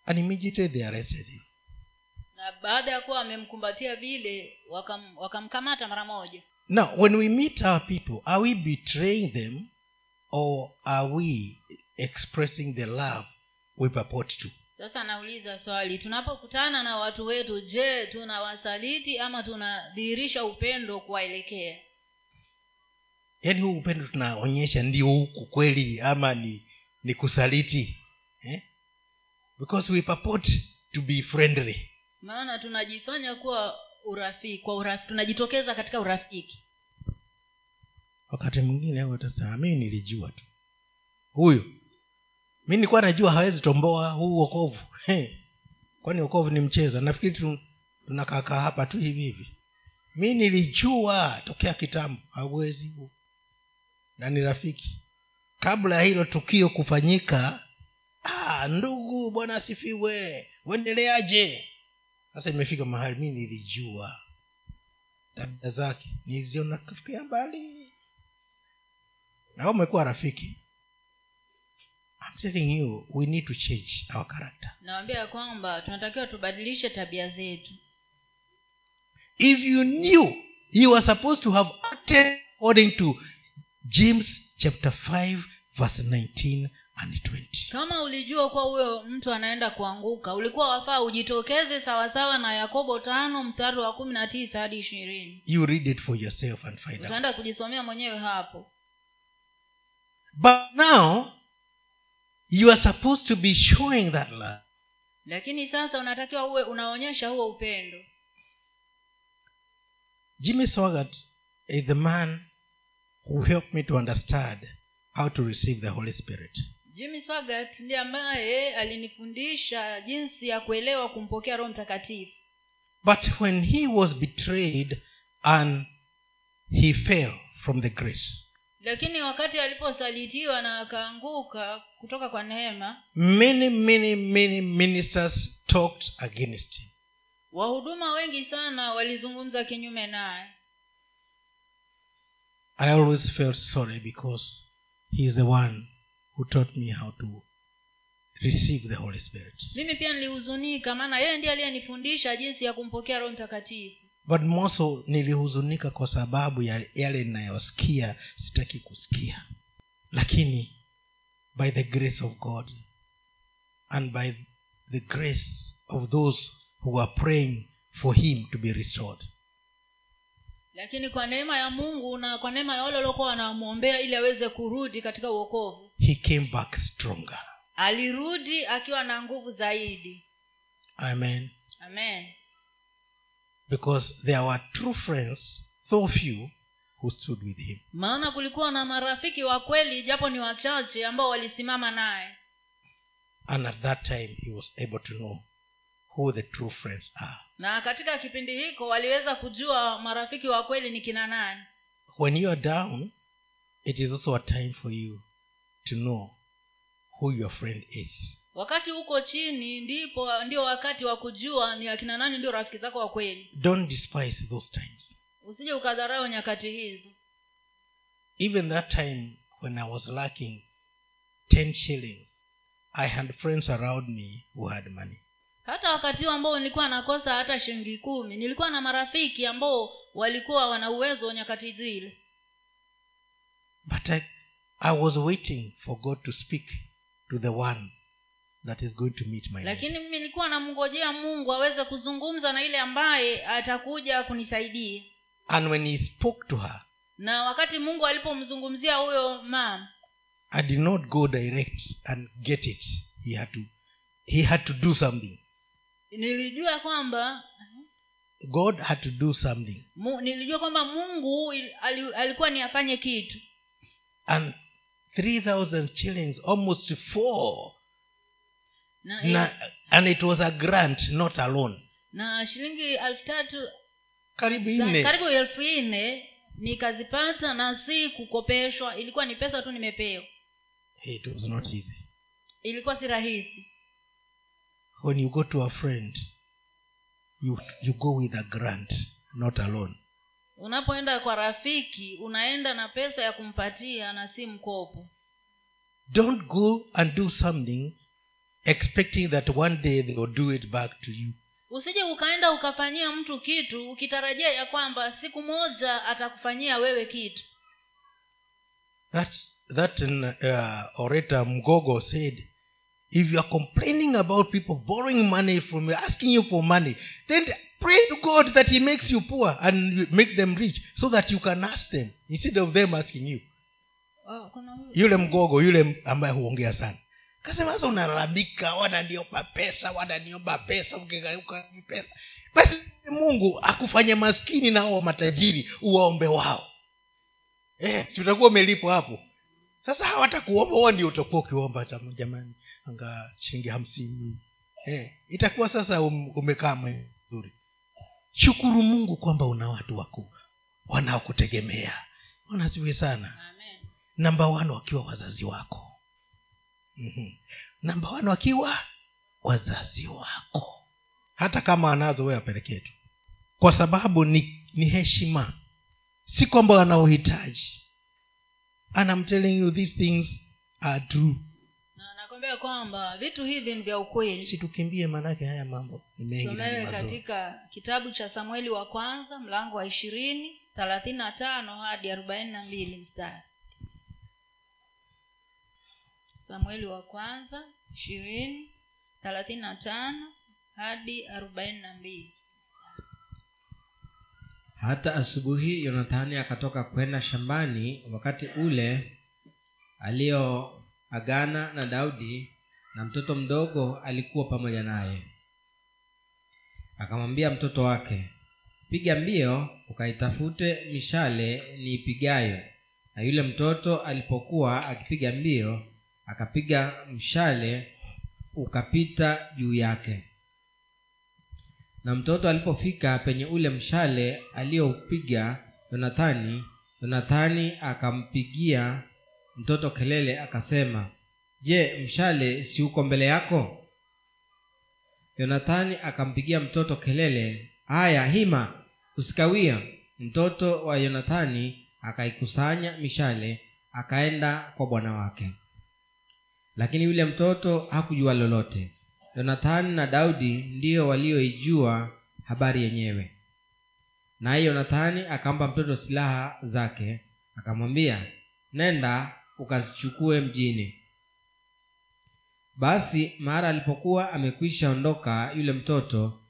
And immediately they arrested him
na baada ya kuwa wamemkumbatia vile wakam, wakamkamata mara moja.
Now when we meet our people are we betraying them or are we expressing the love we purport to?
Sasa nauliza swali tunapokutana na watu wetu je tunawasaliti ama tunadhihirisha upendo kuwaelekea?
Yaani huu upendo tunaonyesha ndio huku kweli ama ni ni kusaliti eh? because we purport to be friendly
maana tunajifanya kuwa urafiki kwa urafiki tunajitokeza katika urafiki.
Wakati mwingine watasema mimi nilijua tu. Huyu mi nilikuwa najua hawezi tomboa huu wokovu. He. kwani wokovu ni mchezo? Nafikiri tu, tunakaakaa hapa tu hivi hivi. Mi nilijua tokea kitambo hauwezi na ni rafiki. Kabla ya hilo tukio kufanyika ah, ndugu bwana asifiwe. Uendeleaje sasa imefika mahali mi nilijua tabia zake. Niziona kufikia mbali. Na umekuwa rafiki. I'm telling you we need to change our character.
Nawambia kwamba tunatakiwa tubadilishe tabia zetu.
If you knew you were supposed to have acted according to james chapter 5 verse 19 and 20
kama ulijua kuwa huyo mtu anaenda kuanguka ulikuwa wafaa ujitokeze sawasawa na yakobo tano mstari wa kumi na tisa hadi ishirini.
You read it for yourself and find
utaenda kujisomea mwenyewe hapo.
But now you are supposed to be showing that love.
Lakini sasa unatakiwa uwe unaonyesha huo upendo.
Jimmy swagat is the man who helped me to understand how to receive the holy spirit
jimmy sagat ndiye ambaye alinifundisha jinsi ya kuelewa kumpokea roho mtakatifu.
But when he was betrayed and he fell from the grace
lakini wakati aliposalitiwa na akaanguka kutoka kwa neema
many many many ministers talked against him.
wahuduma wengi sana walizungumza kinyume naye.
I always felt sorry because he is the one who taught me how to receive the holy spirit.
Mimi pia nilihuzunika maana yeye ndiye aliyenifundisha jinsi ya kumpokea roho mtakatifu.
But moso nilihuzunika kwa sababu ya yale ninayosikia sitaki kusikia. Lakini by the grace of god and by the grace of those who are praying for him to be restored.
Lakini kwa neema ya mungu na kwa neema ya wale waliokuwa wanamwombea ili aweze kurudi katika uokovu
he came back stronger.
Alirudi akiwa na nguvu zaidi.
Amen.
Amen.
Because there were true friends so few who stood with him.
Maana kulikuwa na marafiki wa kweli japo ni wachache ambao walisimama naye.
And at that time he was able to know who the true friends are.
Na katika kipindi hiko waliweza kujua marafiki wa kweli ni kina nani.
When you are down it is also a time for you to know who your friend is.
Wakati uko chini ndipo ndio wakati wa kujua ni akina nani ndio rafiki zako wa kweli.
Don't despise those times.
Usije ukadharau nyakati hizo.
Even that time when i was lacking 10 shillings i had friends around me who had money.
Hata wakati huo ambao nilikuwa nakosa hata shilingi kumi nilikuwa na marafiki ambao walikuwa wana uwezo nyakati zile.
But I, i was waiting for god to speak to the one that is going to meet my
lakini mimi nilikuwa namngojea mungu aweze kuzungumza na ile ambaye atakuja kunisaidia.
And when he spoke to her
na wakati mungu alipomzungumzia huyo mam
i did not go direct and get it. He had to he had to do something.
Nilijua kwamba
god had to do something.
Mu, nilijua kwamba mungu il- alikuwa ni afanye kitu.
And 3000 shillings almost four.
Na,
na, and it was a grant not a loan.
na shilingi elfu tatu
karibu nne.
karibu elfu nne nikazipata na si kukopeshwa ilikuwa ni pesa tu nimepewa
it was not easy.
Ilikuwa si rahisi.
When you go to a friend you you go with a grant not a loan
unapoenda kwa rafiki unaenda na pesa ya kumpatia na si mkopo.
Don't go and do something expecting that one day they will do it back to you.
Usije ukaenda ukafanyia mtu kitu ukitarajia ya kwamba siku moja atakufanyia wewe kitu.
That's, that uh, orator mgogo said if you are complaining about people borrowing money from you asking you for money then pray to god that he makes you poor and make them rich so that you can ask them instead of them asking you.
Oh, kuna
yule mgogo yule ambaye huongea sana. Kasema sasa unalalamika wananiomba pesa wananiomba pesa pesa. Basi mungu akufanye maskini nao matajiri uwaombe wao. Eh, si utakuwa umelipwa hapo? Sasa hawatakuomba huo ndio utakuwa ukiomba jamani anga shilingi hamsini. Eh, itakuwa sasa um, umekaa mzuri shukuru mungu kwamba una watu wako wanaokutegemea. Wanasiwe sana.
Amen.
namba wano wakiwa wazazi wako. Mm-hmm. namba wano wakiwa wazazi wako. Hata kama anazo wewe apelekee tu. Kwa sababu ni, ni heshima. Si kwamba wanaohitaji and I'm telling you these things are true
na kwamba vitu hivi ni vya ukweli.
Situkimbie maanake haya mambo ni mengi
katika kitabu cha samueli wa kwanza mlango wa ishirini thelathini na tano hadi arobaini na mbili mstari. Samueli wa kwanza ishirini thelathini na tano hadi arobaini na mbili
hata asubuhi yonathani akatoka kwenda shambani wakati ule aliyoagana na daudi na mtoto mdogo alikuwa pamoja naye. Akamwambia mtoto wake piga mbio ukaitafute mishale niipigayo. Na yule mtoto alipokuwa akipiga mbio akapiga mshale ukapita juu yake. Na mtoto alipofika penye ule mshale aliyoupiga yonathani yonathani akampigia mtoto kelele akasema je mshale si uko mbele yako? Yonathani akampigia mtoto kelele haya hima usikawia mtoto wa yonathani akaikusanya mishale akaenda kwa bwana wake. Lakini yule mtoto hakujua lolote. Yonathani na daudi ndiyo walioijua habari yenyewe. Naye yonathani akampa mtoto silaha zake akamwambia nenda ukazichukue mjini. Basi mara alipokuwa amekwisha ondoka yule mtoto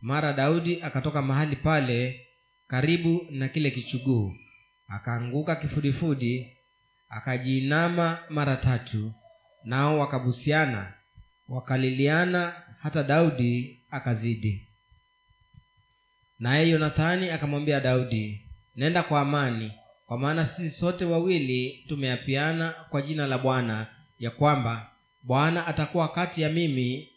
mara daudi akatoka mahali pale karibu na kile kichuguu. Akaanguka kifudifudi akajiinama mara tatu nao wakabusiana wakaliliana hata daudi akazidi. Naye yonathani akamwambia daudi nenda kwa amani kwa maana sisi sote wawili tumeapiana kwa jina la bwana ya kwamba bwana atakuwa kati ya mimi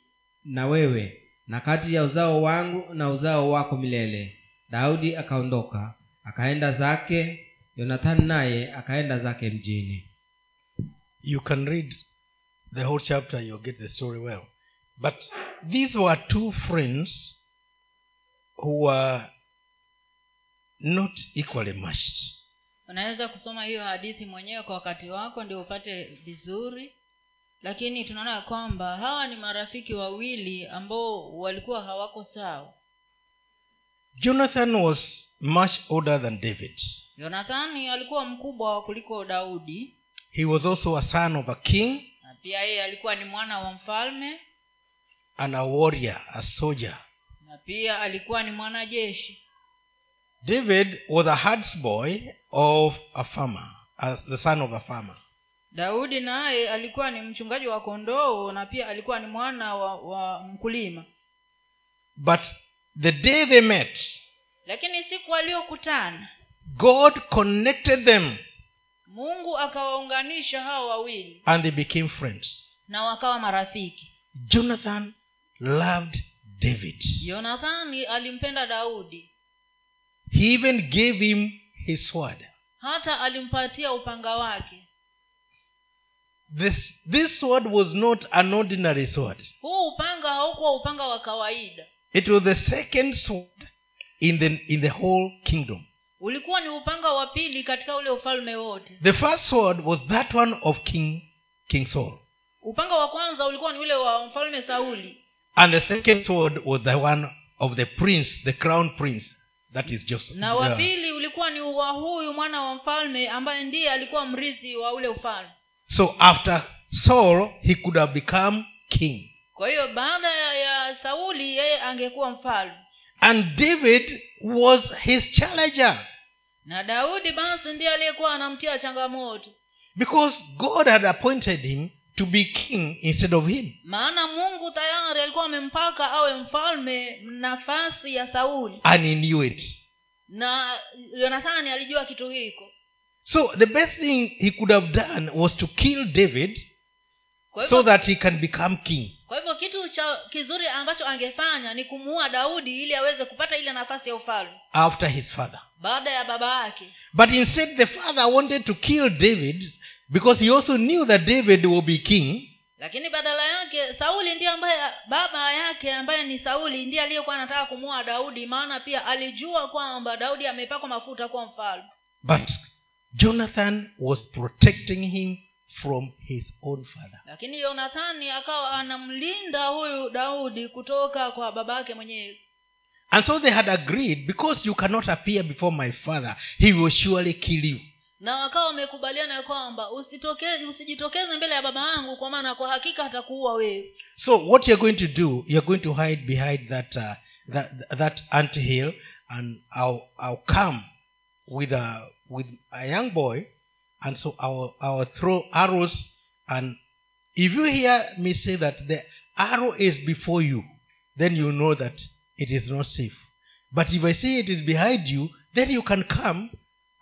na wewe na kati ya uzao wangu na uzao wako milele. Daudi akaondoka akaenda zake yonathani naye akaenda zake mjini.
You can read the whole chapter you'll get the story well. But these were two friends who were not equally matched
unaweza kusoma hiyo hadithi mwenyewe kwa wakati wako ndio upate vizuri. Lakini tunaona ya kwamba hawa ni marafiki wawili ambao walikuwa hawako sawa.
Jonathan was much older than david.
Yonathani alikuwa mkubwa kuliko daudi.
He was also a son of a king
na pia yeye alikuwa ni mwana wa mfalme.
and a warrior a soldier.
Na pia alikuwa ni mwanajeshi
david was a herdsboy of a farmer the son of a farmer.
Daudi naye alikuwa ni mchungaji wa kondoo na pia alikuwa ni mwana wa, wa mkulima.
But the day they met
lakini siku waliokutana
god connected them
mungu akawaunganisha hao wawili
and they became friends.
na wakawa marafiki.
Jonathan loved david.
Yonathani alimpenda daudi
he even gave him his sword
hata alimpatia upanga wake.
This, this sword was not an ordinary sword.
Huu upanga haukuwa upanga wa kawaida.
It was the second sword in the, in the whole kingdom.
Ulikuwa ni upanga wa pili katika ule ufalme wote.
The first sword was that one of king king saul.
Upanga wa kwanza ulikuwa ni ule wa mfalme sauli.
And the second sword was the one of the prince the crown prince that is joseph.
Na wa
Uh,
pili ulikuwa ni wa huyu mwana wa mfalme ambaye ndiye alikuwa mrithi wa ule ufalme.
So after saul he could have become king.
Kwa hiyo baada ya sauli yeye angekuwa mfalme.
And david was his challenger.
Na daudi basi ndiye aliyekuwa anamtia changamoto.
Because god had appointed him to be king instead of him.
Maana mungu tayari alikuwa amempaka awe mfalme nafasi ya sauli.
And he knew it.
Na yonathani alijua kitu hiko.
So the best thing he could have done was to kill david
hivyo,
so that he can become king.
Kwa hivyo kitu cha kizuri ambacho angefanya ni kumuua daudi ili aweze kupata ile nafasi ya ufalme.
After his father.
Baada ya baba yake.
But instead the father wanted to kill david because he also knew that david will be king.
Lakini badala yake sauli ndiye ambaye baba yake ambaye ni sauli ndiye aliyekuwa anataka kumua daudi. Maana pia alijua kwamba daudi amepakwa mafuta kuwa mfalme.
But jonathan was protecting him from his own father.
Lakini yonathani akawa anamlinda huyu daudi kutoka kwa baba yake mwenyewe.
And so they had agreed because you cannot appear before my father he will surely kill you
na wakawa wamekubaliana kwamba usijitokeze mbele ya baba yangu kwa maana kwa hakika atakuua wewe.
So what you're going to do you're going to hide behind that uh, that that ant and I'll, I'll come with a with a young boy and so I'll, I'll throw arrows and if you hear me say that the arrow is before you then you know that it is not safe. But if i say it is behind you then you can come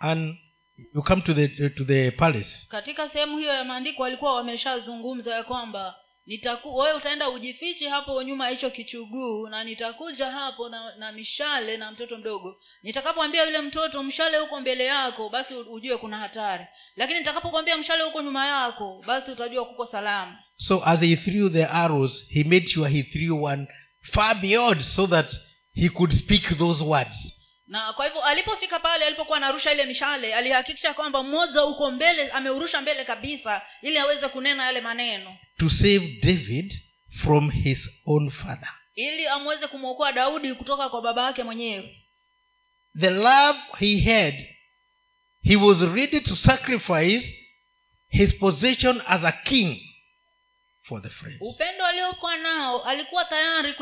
and you come to the to the palace.
Katika sehemu hiyo ya maandiko walikuwa wameshazungumza ya kwamba nitaku wewe utaenda ujifiche hapo nyuma ya hicho kichuguu na nitakuja hapo na, na mishale na mtoto mdogo. Nitakapoambia yule mtoto mshale huko mbele yako basi ujue kuna hatari. Lakini nitakapokwambia mshale huko nyuma yako basi utajua kuko salama.
So as he threw the arrows he made sure he threw one far beyond so that he could speak those words
na kwa hivyo alipofika pale alipokuwa anarusha ile mishale alihakikisha kwamba mmoja uko mbele ameurusha mbele kabisa ili aweze kunena yale maneno.
To save david from his own father.
Ili amweze kumwokoa daudi kutoka kwa baba yake mwenyewe.
The love he had he was ready to sacrifice his position as a king for the friends.
Upendo aliokuwa nao alikuwa tayari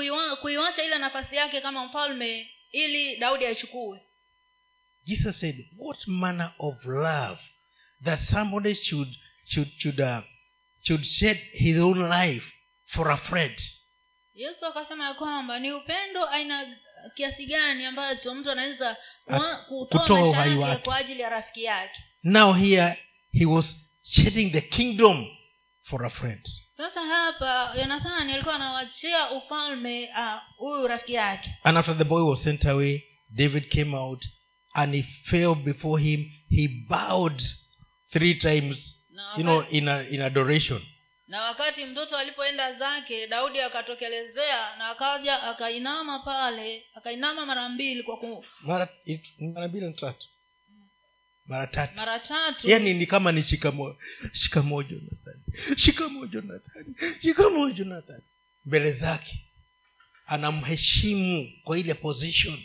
kuiwacha ile nafasi yake kama mfalme ili daudi aichukue.
Jesus said what manner of love that somebody should should should uh, should shed his own life for a friend?
Yesu akasema ya kwamba ni upendo aina kiasi gani ambacho mtu anaweza kutoa maisha yake kwa ajili ya rafiki yake.
Now here he was shedding the kingdom for a friend
sasa hapa yonathani alikuwa anawachia ufalme huyu huyu rafiki yake.
And after the boy was sent away david came out and he fell before him. He bowed three times
wakati,
you know in a, in adoration.
Na wakati mtoto alipoenda zake daudi akatokelezea na akaja akainama pale akainama mara mbili kwa ku,
mara mbili na tatu mara tatu.
Mara tatu.
Yaani ni kama ni shikamo shikamo jonathan. Shikamo jonathan. Shikamo jonathan. Mbele zake anamheshimu kwa ile position.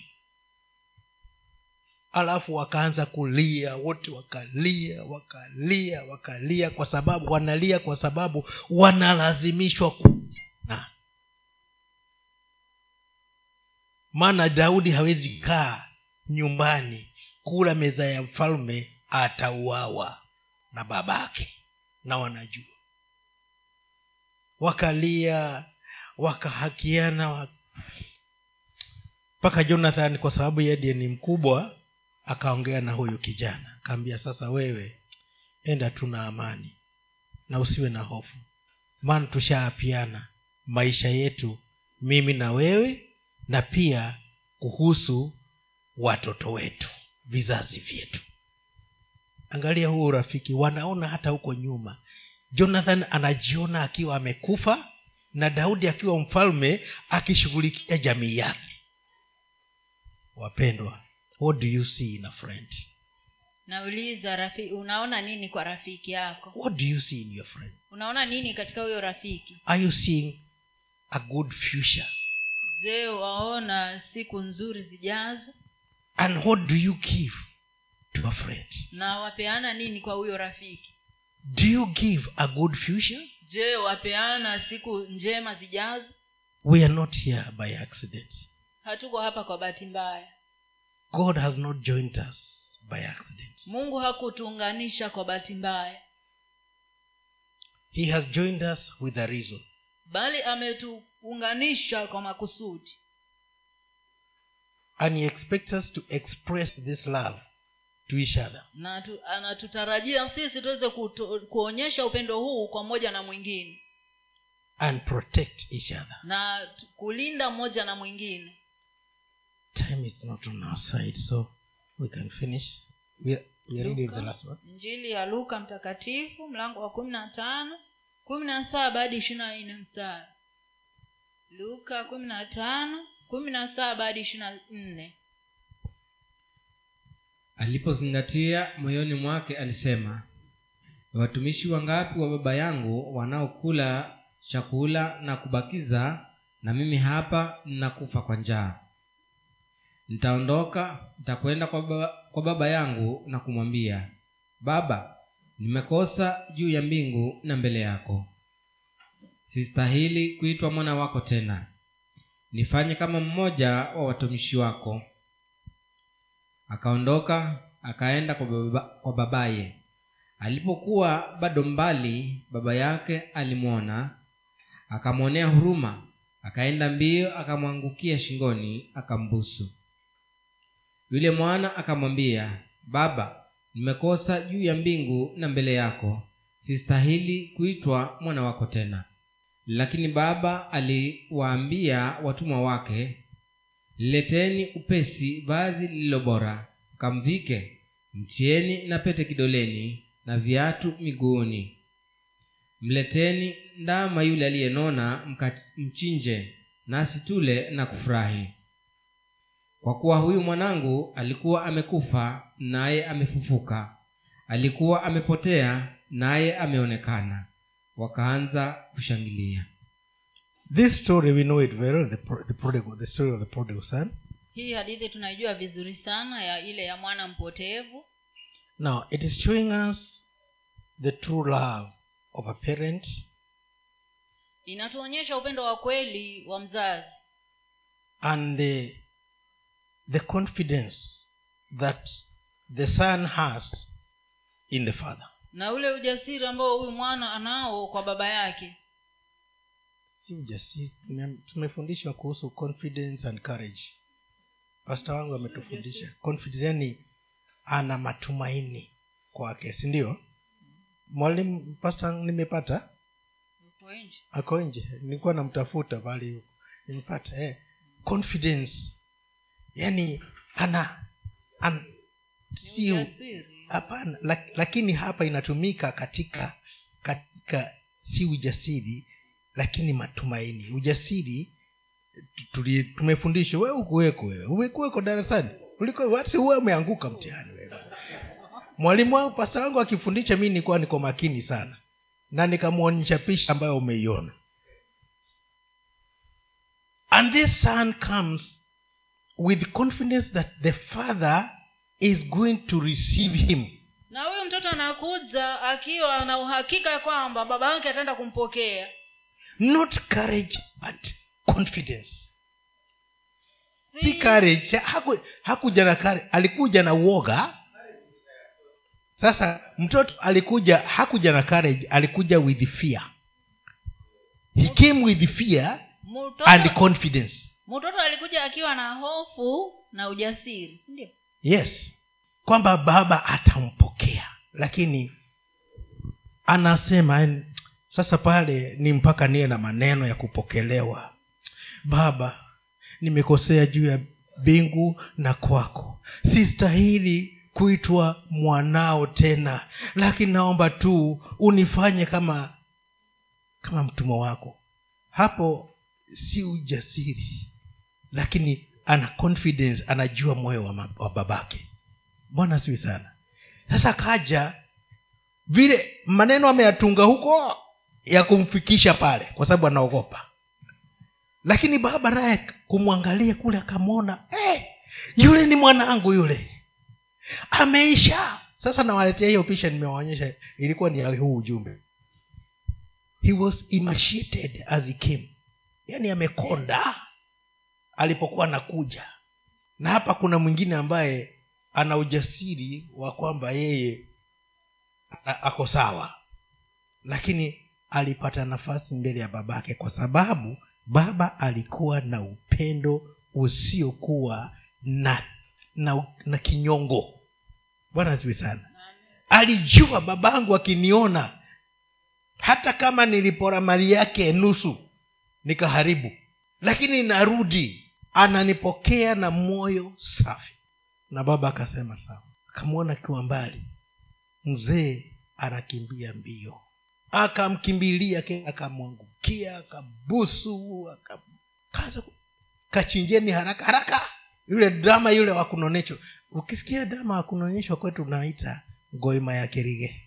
Alafu wakaanza kulia wote wakalia wakalia wakalia kwa sababu wanalia kwa sababu wanalazimishwa kuna maana daudi hawezi kaa nyumbani kula meza ya mfalme atauawa na babake na wanajua. Wakalia wakahakiana wa- mpaka jonathan kwa sababu yeye ni mkubwa akaongea na huyu kijana. Akaambia sasa wewe enda tuna amani na usiwe na hofu. Maana tushaapiana maisha yetu mimi na wewe na pia kuhusu watoto wetu vizazi vyetu. Angalia huu urafiki wanaona hata huko nyuma. Jonathan anajiona akiwa amekufa na daudi akiwa mfalme akishughulikia jamii yake. Wapendwa what do you see in a friend?
Nauliza rafi, unaona nini kwa rafiki yako?
What do you see in your friend?
Unaona nini katika huyo rafiki?
Are you seeing a good future?
Je waona siku nzuri zijazo
and what do you give to a friend?
Na wapeana nini kwa huyo rafiki?
Do you give a good future?
Je wapeana siku njema zijazo?
We are not here by accident.
Hatuko hapa kwa bahati mbaya.
God has not joined us by accident.
Mungu hakutuunganisha kwa bahati mbaya.
He has joined us with a reason.
Bali ametuunganisha kwa makusudi
and he expects us to express this love to each other.
Na tu, anatutarajia sisi tuweze kuonyesha upendo huu kwa mmoja na mwingine.
And protect each other.
Na kulinda mmoja na mwingine.
Time is not on our side so we can finish. We are, we are reading the last one
injili ya luka mtakatifu mlango wa kumi na tano kumi na saba hadi ishiri na nne mstari. Luka kumi na tano kumi
alipozingatia moyoni mwake alisema watumishi wangapi wa baba yangu wanaokula chakula na kubakiza na mimi hapa ninakufa kwa njaa. Nitaondoka nitakwenda kwa baba, kwa baba yangu na kumwambia baba nimekosa juu ya mbingu na mbele yako. Sistahili kuitwa mwana wako tena nifanye kama mmoja wa watumishi wako. Akaondoka akaenda kwa, baba, kwa babaye. Alipokuwa bado mbali baba yake alimwona akamwonea huruma akaenda mbio akamwangukia shingoni akambusu. Yule mwana akamwambia baba nimekosa juu ya mbingu na mbele yako. Sistahili kuitwa mwana wako tena lakini baba aliwaambia watumwa wake leteni upesi vazi lililo bora mkamvike mtieni na pete kidoleni na viatu miguuni. Mleteni ndama yule aliyenona mchinje nasi tule na kufurahi. Kwa kuwa huyu mwanangu alikuwa amekufa naye amefufuka. Alikuwa amepotea naye ameonekana wakaanza kushangilia.
This story we know it very the, the, prodigal, the story of the prodigal son.
Hii hadithi tunaijua vizuri sana ya ile ya mwana mpotevu.
Now it is showing us the true love of a parent.
Inatuonyesha upendo wa kweli wa mzazi.
And the, the confidence that the son has in the father
na ule ujasiri ambao huyu mwana anao kwa baba yake.
Si ujasiri Tume- tumefundishwa kuhusu confidence and courage. Pasta wangu ametufundisha. Confidence yani ana matumaini kwake si ndio? Mwalimu pasta nimepata? Ako nje. Nilikuwa namtafuta pale huko nimepata eh. confidence. Yani ana, sio
ujasiri
hapana lakini hapa inatumika katika katika si ujasiri lakini matumaini. Ujasiri tumefundishwa we ukuweko wewe. Umekuweko darasani. Uliko huwe umeanguka mtihani wewe. Mwalimu wangu pasa wangu akifundisha mi nilikuwa niko makini sana. Na nikamwonyesha picha ambayo umeiona. And this son comes with confidence that the father is going to receive him.
Na huyu mtoto anakuja akiwa na uhakika kwamba baba yake ataenda kumpokea.
Not courage but confidence. Si
si,
courage. Haku, hakuja na courage. Alikuja na uoga sasa mtoto alikuja hakuja na courage. Alikuja with fear. He came with fear and confidence.
mtoto alikuja akiwa na hofu na ujasiri ndio
yes. Kwamba baba atampokea. Lakini anasema sasa pale ni mpaka niye na maneno ya kupokelewa. Baba nimekosea juu ya mbingu na kwako. Sistahili kuitwa mwanao tena. Lakini naomba tu unifanye kama kama mtumwa wako. Hapo si ujasiri. Lakini ana confidence anajua moyo wa, wa babake. Bwana siwi sana. Sasa kaja vile maneno ameyatunga huko ya kumfikisha pale kwa sababu anaogopa. Lakini baba naye kumwangalia kule akamwona hey, yule ni mwanangu yule. Ameisha. Sasa nawaletea hiyo picha nimewaonyesha ilikuwa ni huu ujumbe. He was as he came. Yaani amekonda alipokuwa anakuja. Na hapa kuna mwingine ambaye ana ujasiri wa kwamba yeye ako sawa. Lakini alipata nafasi mbele ya babake kwa sababu baba alikuwa na upendo usiokuwa na na, na kinyongo. Bwana ziwe sana. Alijua babangu akiniona hata kama nilipora mali yake nusu nikaharibu. Lakini narudi ananipokea na moyo safi. Na baba akasema sawa. Akamwona akiwa mbali mzee anakimbia mbio. Akamkimbilia ke akamwangukia akabusu kachinjeni haraka haraka. Yule dama yule wakunonecho ukisikia dama wakunonyeshwa kwetu unaita ngoima ya kerige.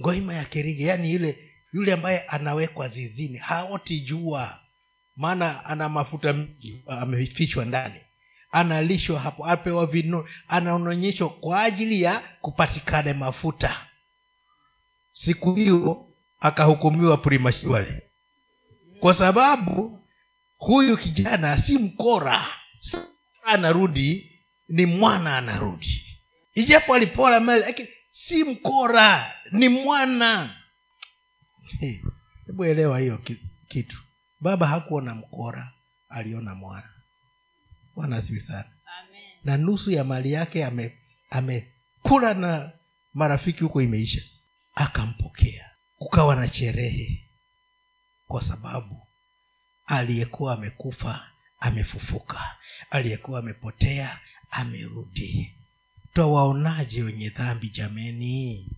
Ngoima ya kerige yaani yule yule ambaye anawekwa zizini haoti jua maana ana mafuta mengi amefichwa ndani. Analishwa hapo apewa vino anaonyeshwa kwa ajili ya kupatikane mafuta. Siku hiyo akahukumiwa primashwale kwa sababu huyu kijana si mkora. Anarudi ni mwana anarudi. Ijapo alipora mali lakini si mkora ni mwana. Hebu elewa hiyo kitu baba hakuona mkora aliona mwana bwana asiwi sana.
Amen.
na nusu ya mali yake ame amekula na marafiki huko imeisha. Akampokea. Kukawa na sherehe. Kwa sababu aliyekuwa amekufa amefufuka. Aliyekuwa amepotea amerudi. Twawaonaje wenye dhambi jameni?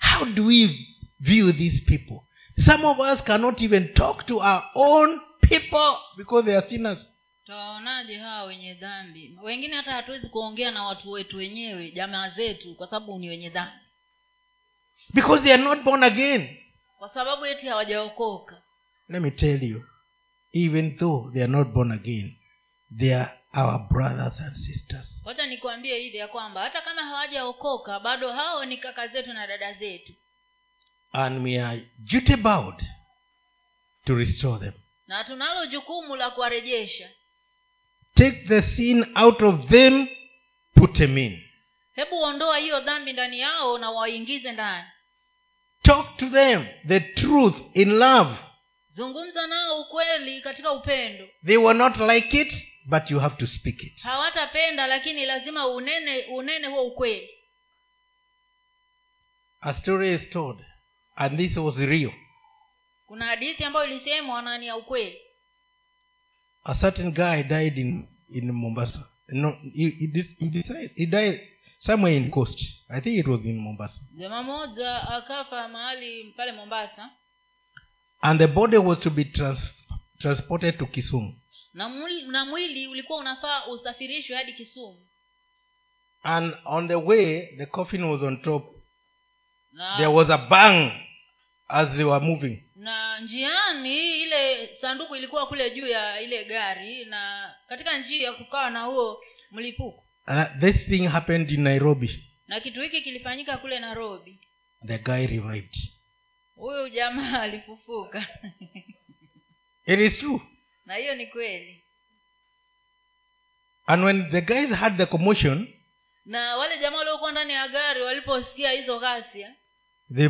How do we view these people some of us cannot even talk to our own people because they are sinners.
Tawaonaje hawa wenye dhambi? Wengine hata hatuwezi kuongea na watu wetu wenyewe jamaa zetu kwa sababu ni wenye dhambi.
Because they are not born again.
Kwa sababu eti hawajaokoka.
Let me tell you even though they are not born again they are our brothers and sisters.
Wacha nikuambie hivi ya kwamba hata kama hawajaokoka bado hao ni kaka zetu na dada zetu
and we are duty bound to restore them.
Na tunalo jukumu la kuwarejesha.
Take the sin out of them put them in.
Hebu ondoa hiyo dhambi ndani yao na waingize ndani.
Talk to them the truth in love.
Zungumza nao ukweli katika upendo.
They were not like it but you have to speak it.
Hawatapenda lakini lazima unene unene huo ukweli.
A story is told and this was real.
Kuna hadithi ambayo ilisemwa na ni ya ukweli.
A certain guy died in in mombasa. No he, he, he, decided, he died somewhere in coast. I think it was in mombasa.
Jamaa moja akafa mahali pale mombasa.
And the body was to be trans- transported to kisumu.
Na mwili, na mwili ulikuwa unafaa usafirishwe hadi kisumu.
And on the way the coffin was on top
na
there was a bang as they were moving.
na njiani ile sanduku ilikuwa kule juu ya ile gari na katika njia kukawa na huo mlipuko.
This thing happened in nairobi.
Na kitu hiki kilifanyika kule nairobi.
The guy revived.
Huyu jamaa alifufuka.
It is true.
Na hiyo ni kweli.
And when the guys had the commotion
na wale jamaa waliokuwa ndani ya gari waliposikia hizo ghasia
they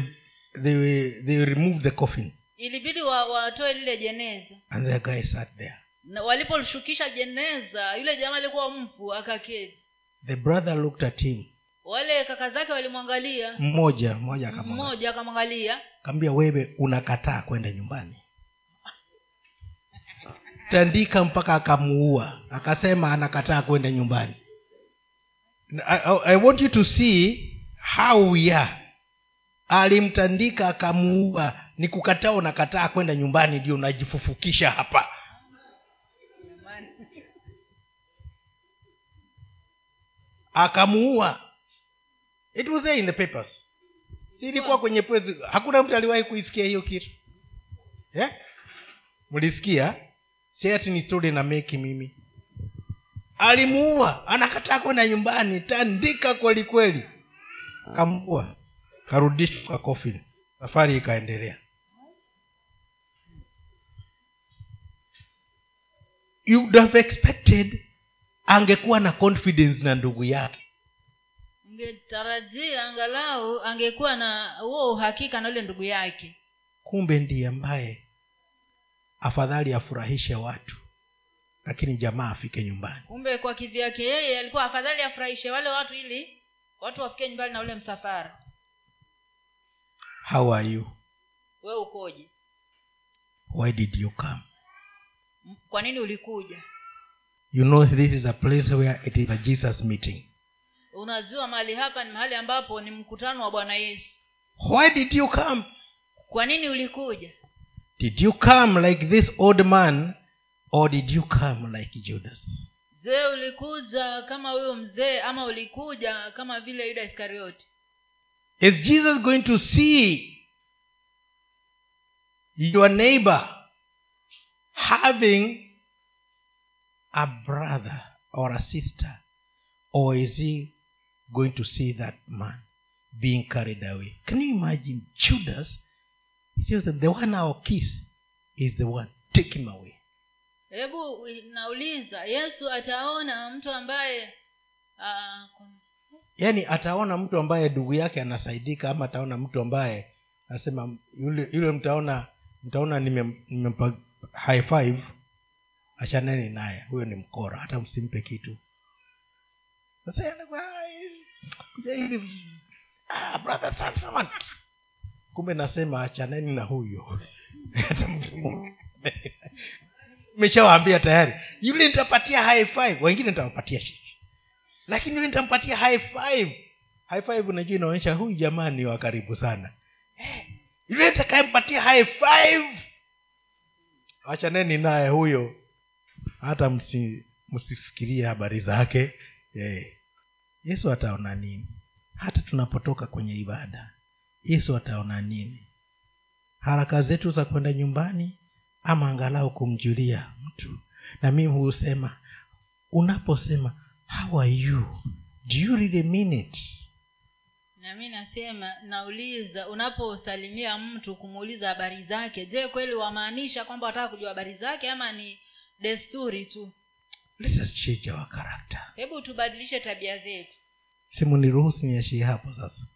they they removed the coffin.
Ilibidi wa- watoe lile jeneza.
And the guy sat there.
Waliposhukisha jeneza yule jamaa alikuwa mfu akaketi.
The brother looked at him.
Wale kaka zake walimwangalia.
Mmoja mmoja
mmoja akamwangalia.
Kaambia wewe unakataa kwenda nyumbani. Tandika mpaka akamuua. Akasema anakataa kwenda nyumbani. I, I, i want you to see how we are alimtandika akamuua. Ni kukataa unakataa kwenda nyumbani ndio unajifufukisha hapa. Akamuua. It was there in the papers. Silikuwa kwenye press. Hakuna mtu aliwahi kuisikia hiyo kitu. Yeah? mlisikia si ni story na meki mimi. Alimuua. Anakataa kwenda nyumbani. Tandika kwelikweli kweli. Kamuua karudishwa kwa coffin safari ikaendelea. You would have expected angekuwa na confidence na ndugu yake.
Ungetarajia angalau angekuwa na huo uhakika na ule ndugu yake.
Kumbe ndiye ambaye afadhali afurahishe watu lakini jamaa afike nyumbani.
Kumbe kwa kivyake yeye alikuwa afadhali afurahishe wale watu ili watu wafike nyumbani na ule msafara
how are you?
We ukoje?
Why did you come?
Kwa nini ulikuja?
You know this is a place where it is a jesus meeting.
Unajua mahali hapa ni mahali ambapo ni mkutano wa bwana yesu.
Why did you come?
Kwa nini ulikuja?
Did you come like this old man or did you come like judas?
Je ulikuja kama huyo mzee ama ulikuja kama vile yuda iskarioti
is jesus going to see your neighbor having a brother or a sister? Or is he going to see that man being carried away? Can you imagine judas? He says the one our kiss is the one. Take him away.
Hebu nauliza yesu ataona mtu ambaye ah,
yaani ataona mtu ambaye ndugu yake anasaidika ama ataona mtu ambaye anasema yule yule mtaona mtaona nimem- nimempa high five achaneni naye huyo ni mkora hata msimpe kitu. "Ah, brother Samson." kumbe nasema achaneni na huyo. Hata tayari yule nitapatia high five wengine nitawapatia shishi lakini yule nitampatia high five. High five unajua inaonyesha huyu jamaa ni wa karibu sana. Eh, yule nitakayempatia high five. Achaneni naye huyo. Hata msi, msifikirie habari zake. Eh. yesu ataona nini? Hata tunapotoka kwenye ibada yesu ataona nini? Haraka zetu za kwenda nyumbani ama angalau kumjulia mtu. Na mimi husema unaposema how are you? Do you really mean it
nami nasema nauliza unaposalimia mtu kumuuliza habari zake je kweli wamaanisha kwamba wataka kujua habari zake ama ni desturi tu?
Let us change our character.
Hebu tubadilishe tabia zetu.
Simu niruhusu niashie hapo sasa